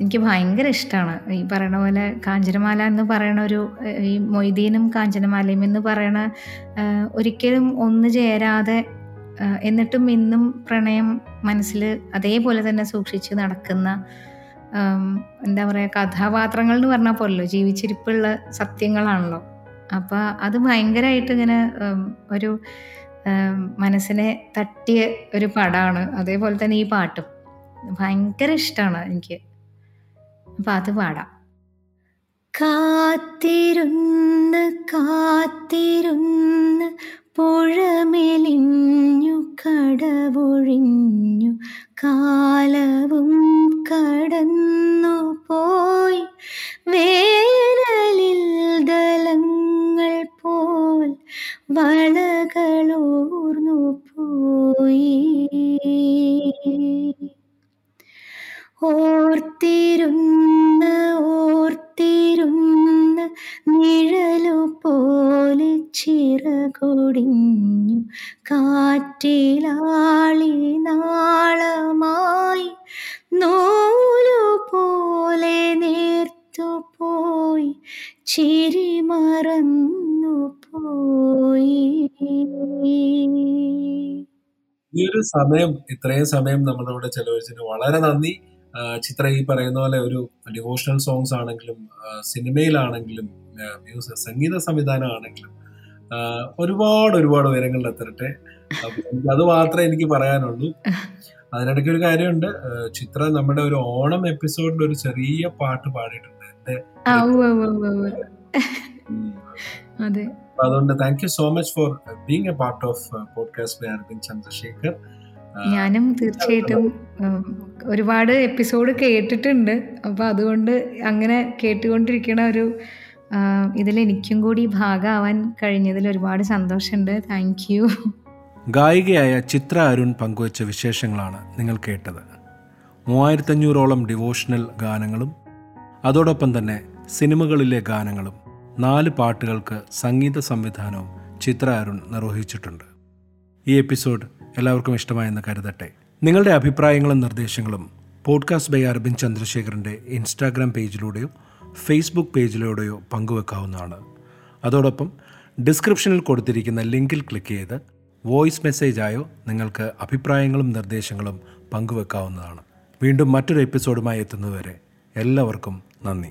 എനിക്ക് ഭയങ്കര ഇഷ്ടമാണ് ഈ പറയണ പോലെ കാഞ്ചനമാല എന്ന് പറയണ ഒരു ഈ മൊയ്തീനും കാഞ്ചനമാലയും എന്ന് പറയണ ഒരിക്കലും ഒന്ന് ചേരാതെ എന്നിട്ടും ഇന്നും പ്രണയം മനസ്സിൽ അതേപോലെ തന്നെ സൂക്ഷിച്ച് നടക്കുന്ന എന്താ പറയുക കഥാപാത്രങ്ങൾ എന്ന് പറഞ്ഞാൽ പോലല്ലോ ജീവിച്ചിരിപ്പുള്ള സത്യങ്ങളാണല്ലോ. അപ്പോൾ അത് ഭയങ്കരമായിട്ട് ഇങ്ങനെ ഒരു മനസ്സിനെ തട്ടിയ ഒരു പടമാണ് അതേപോലെ തന്നെ ഈ പാട്ടും. ഭയങ്കര ഇഷ്ടമാണ് എനിക്ക്. അപ്പം അത് പാടാം. കാത്തിരുന്ന് കാത്തിരുന്ന് പുഴമെലിഞ്ഞു കടവൊഴിഞ്ഞു കാലവും കടന്നു പോയി. വേനലിൽ ദലങ്ങൾ പോൽ വളകളൂർന്നു പോയി. ഓർത്തിരുന്ന് ഓർത്തിരുന്ന് നിഴലു പോലെ ചിറകൊടിഞ്ഞു കാറ്റിലാളി നാളമായി നൂലു പോലെ നേർത്തു പോയി ചിരി മറന്നു പോയി. ഈ ഒരു സമയം ഇത്രയും സമയം നമ്മളോട് ചെലവഴിച്ചതിന് വളരെ നന്ദി. ചിത്ര ഈ പറയുന്ന പോലെ ഒരു ഡിവോഷണൽ സോങ്സ് ആണെങ്കിലും സിനിമയിലാണെങ്കിലും മ്യൂസിക് സംഗീത സംവിധാനം ആണെങ്കിലും ഒരുപാട് ഒരുപാട് ഉയരങ്ങളിൽ എത്തരട്ടെ. അത് മാത്രമേ എനിക്ക് പറയാനുള്ളൂ. അതിനിടയ്ക്ക് ഒരു കാര്യമുണ്ട്. ചിത്ര നമ്മുടെ ഒരു ഓണം എപ്പിസോഡിൽ ഒരു ചെറിയ പാട്ട് പാടിയിട്ടുണ്ട് എന്റെ അതുകൊണ്ട് thank you so much for being a part of podcast by Aravind Chandrasekhar. ഞാനും തീർച്ചയായിട്ടും ഒരുപാട് എപ്പിസോഡ് കേട്ടിട്ടുണ്ട്. അപ്പോൾ അതുകൊണ്ട് അങ്ങനെ കേട്ടുകൊണ്ടിരിക്കണ ഒരു ഇതിൽ എനിക്കും കൂടി ഭാഗമാവാൻ കഴിഞ്ഞതിൽ ഒരുപാട് സന്തോഷമുണ്ട്. താങ്ക് യു ഗായികയായ ചിത്ര അരുൺ പങ്കുവച്ച വിശേഷങ്ങളാണ് നിങ്ങൾ കേട്ടത്. മൂവായിരത്തഞ്ഞൂറോളം ഡിവോഷണൽ ഗാനങ്ങളും അതോടൊപ്പം തന്നെ സിനിമകളിലെ ഗാനങ്ങളും നാല് പാട്ടുകൾക്ക് സംഗീത സംവിധാനവും ചിത്ര അരുൺ നിർവഹിച്ചിട്ടുണ്ട്. ഈ എപ്പിസോഡ് എല്ലാവർക്കും ഇഷ്ടമായെന്ന് കരുതട്ടെ. നിങ്ങളുടെ അഭിപ്രായങ്ങളും നിർദ്ദേശങ്ങളും പോഡ്കാസ്റ്റ് ബൈ അരവിന്ദ് ചന്ദ്രശേഖരന്റെ ഇൻസ്റ്റാഗ്രാം പേജിലൂടെയോ ഫേസ്ബുക്ക് പേജിലൂടെയോ പങ്കുവെക്കാവുന്നതാണ്. അതോടൊപ്പം ഡിസ്ക്രിപ്ഷനിൽ കൊടുത്തിരിക്കുന്ന ലിങ്കിൽ ക്ലിക്ക് ചെയ്ത് വോയിസ് മെസ്സേജായോ നിങ്ങൾക്ക് അഭിപ്രായങ്ങളും നിർദ്ദേശങ്ങളും പങ്കുവെക്കാവുന്നതാണ്. വീണ്ടും മറ്റൊരു എപ്പിസോഡുമായി എത്തുന്നതുവരെ എല്ലാവർക്കും നന്ദി.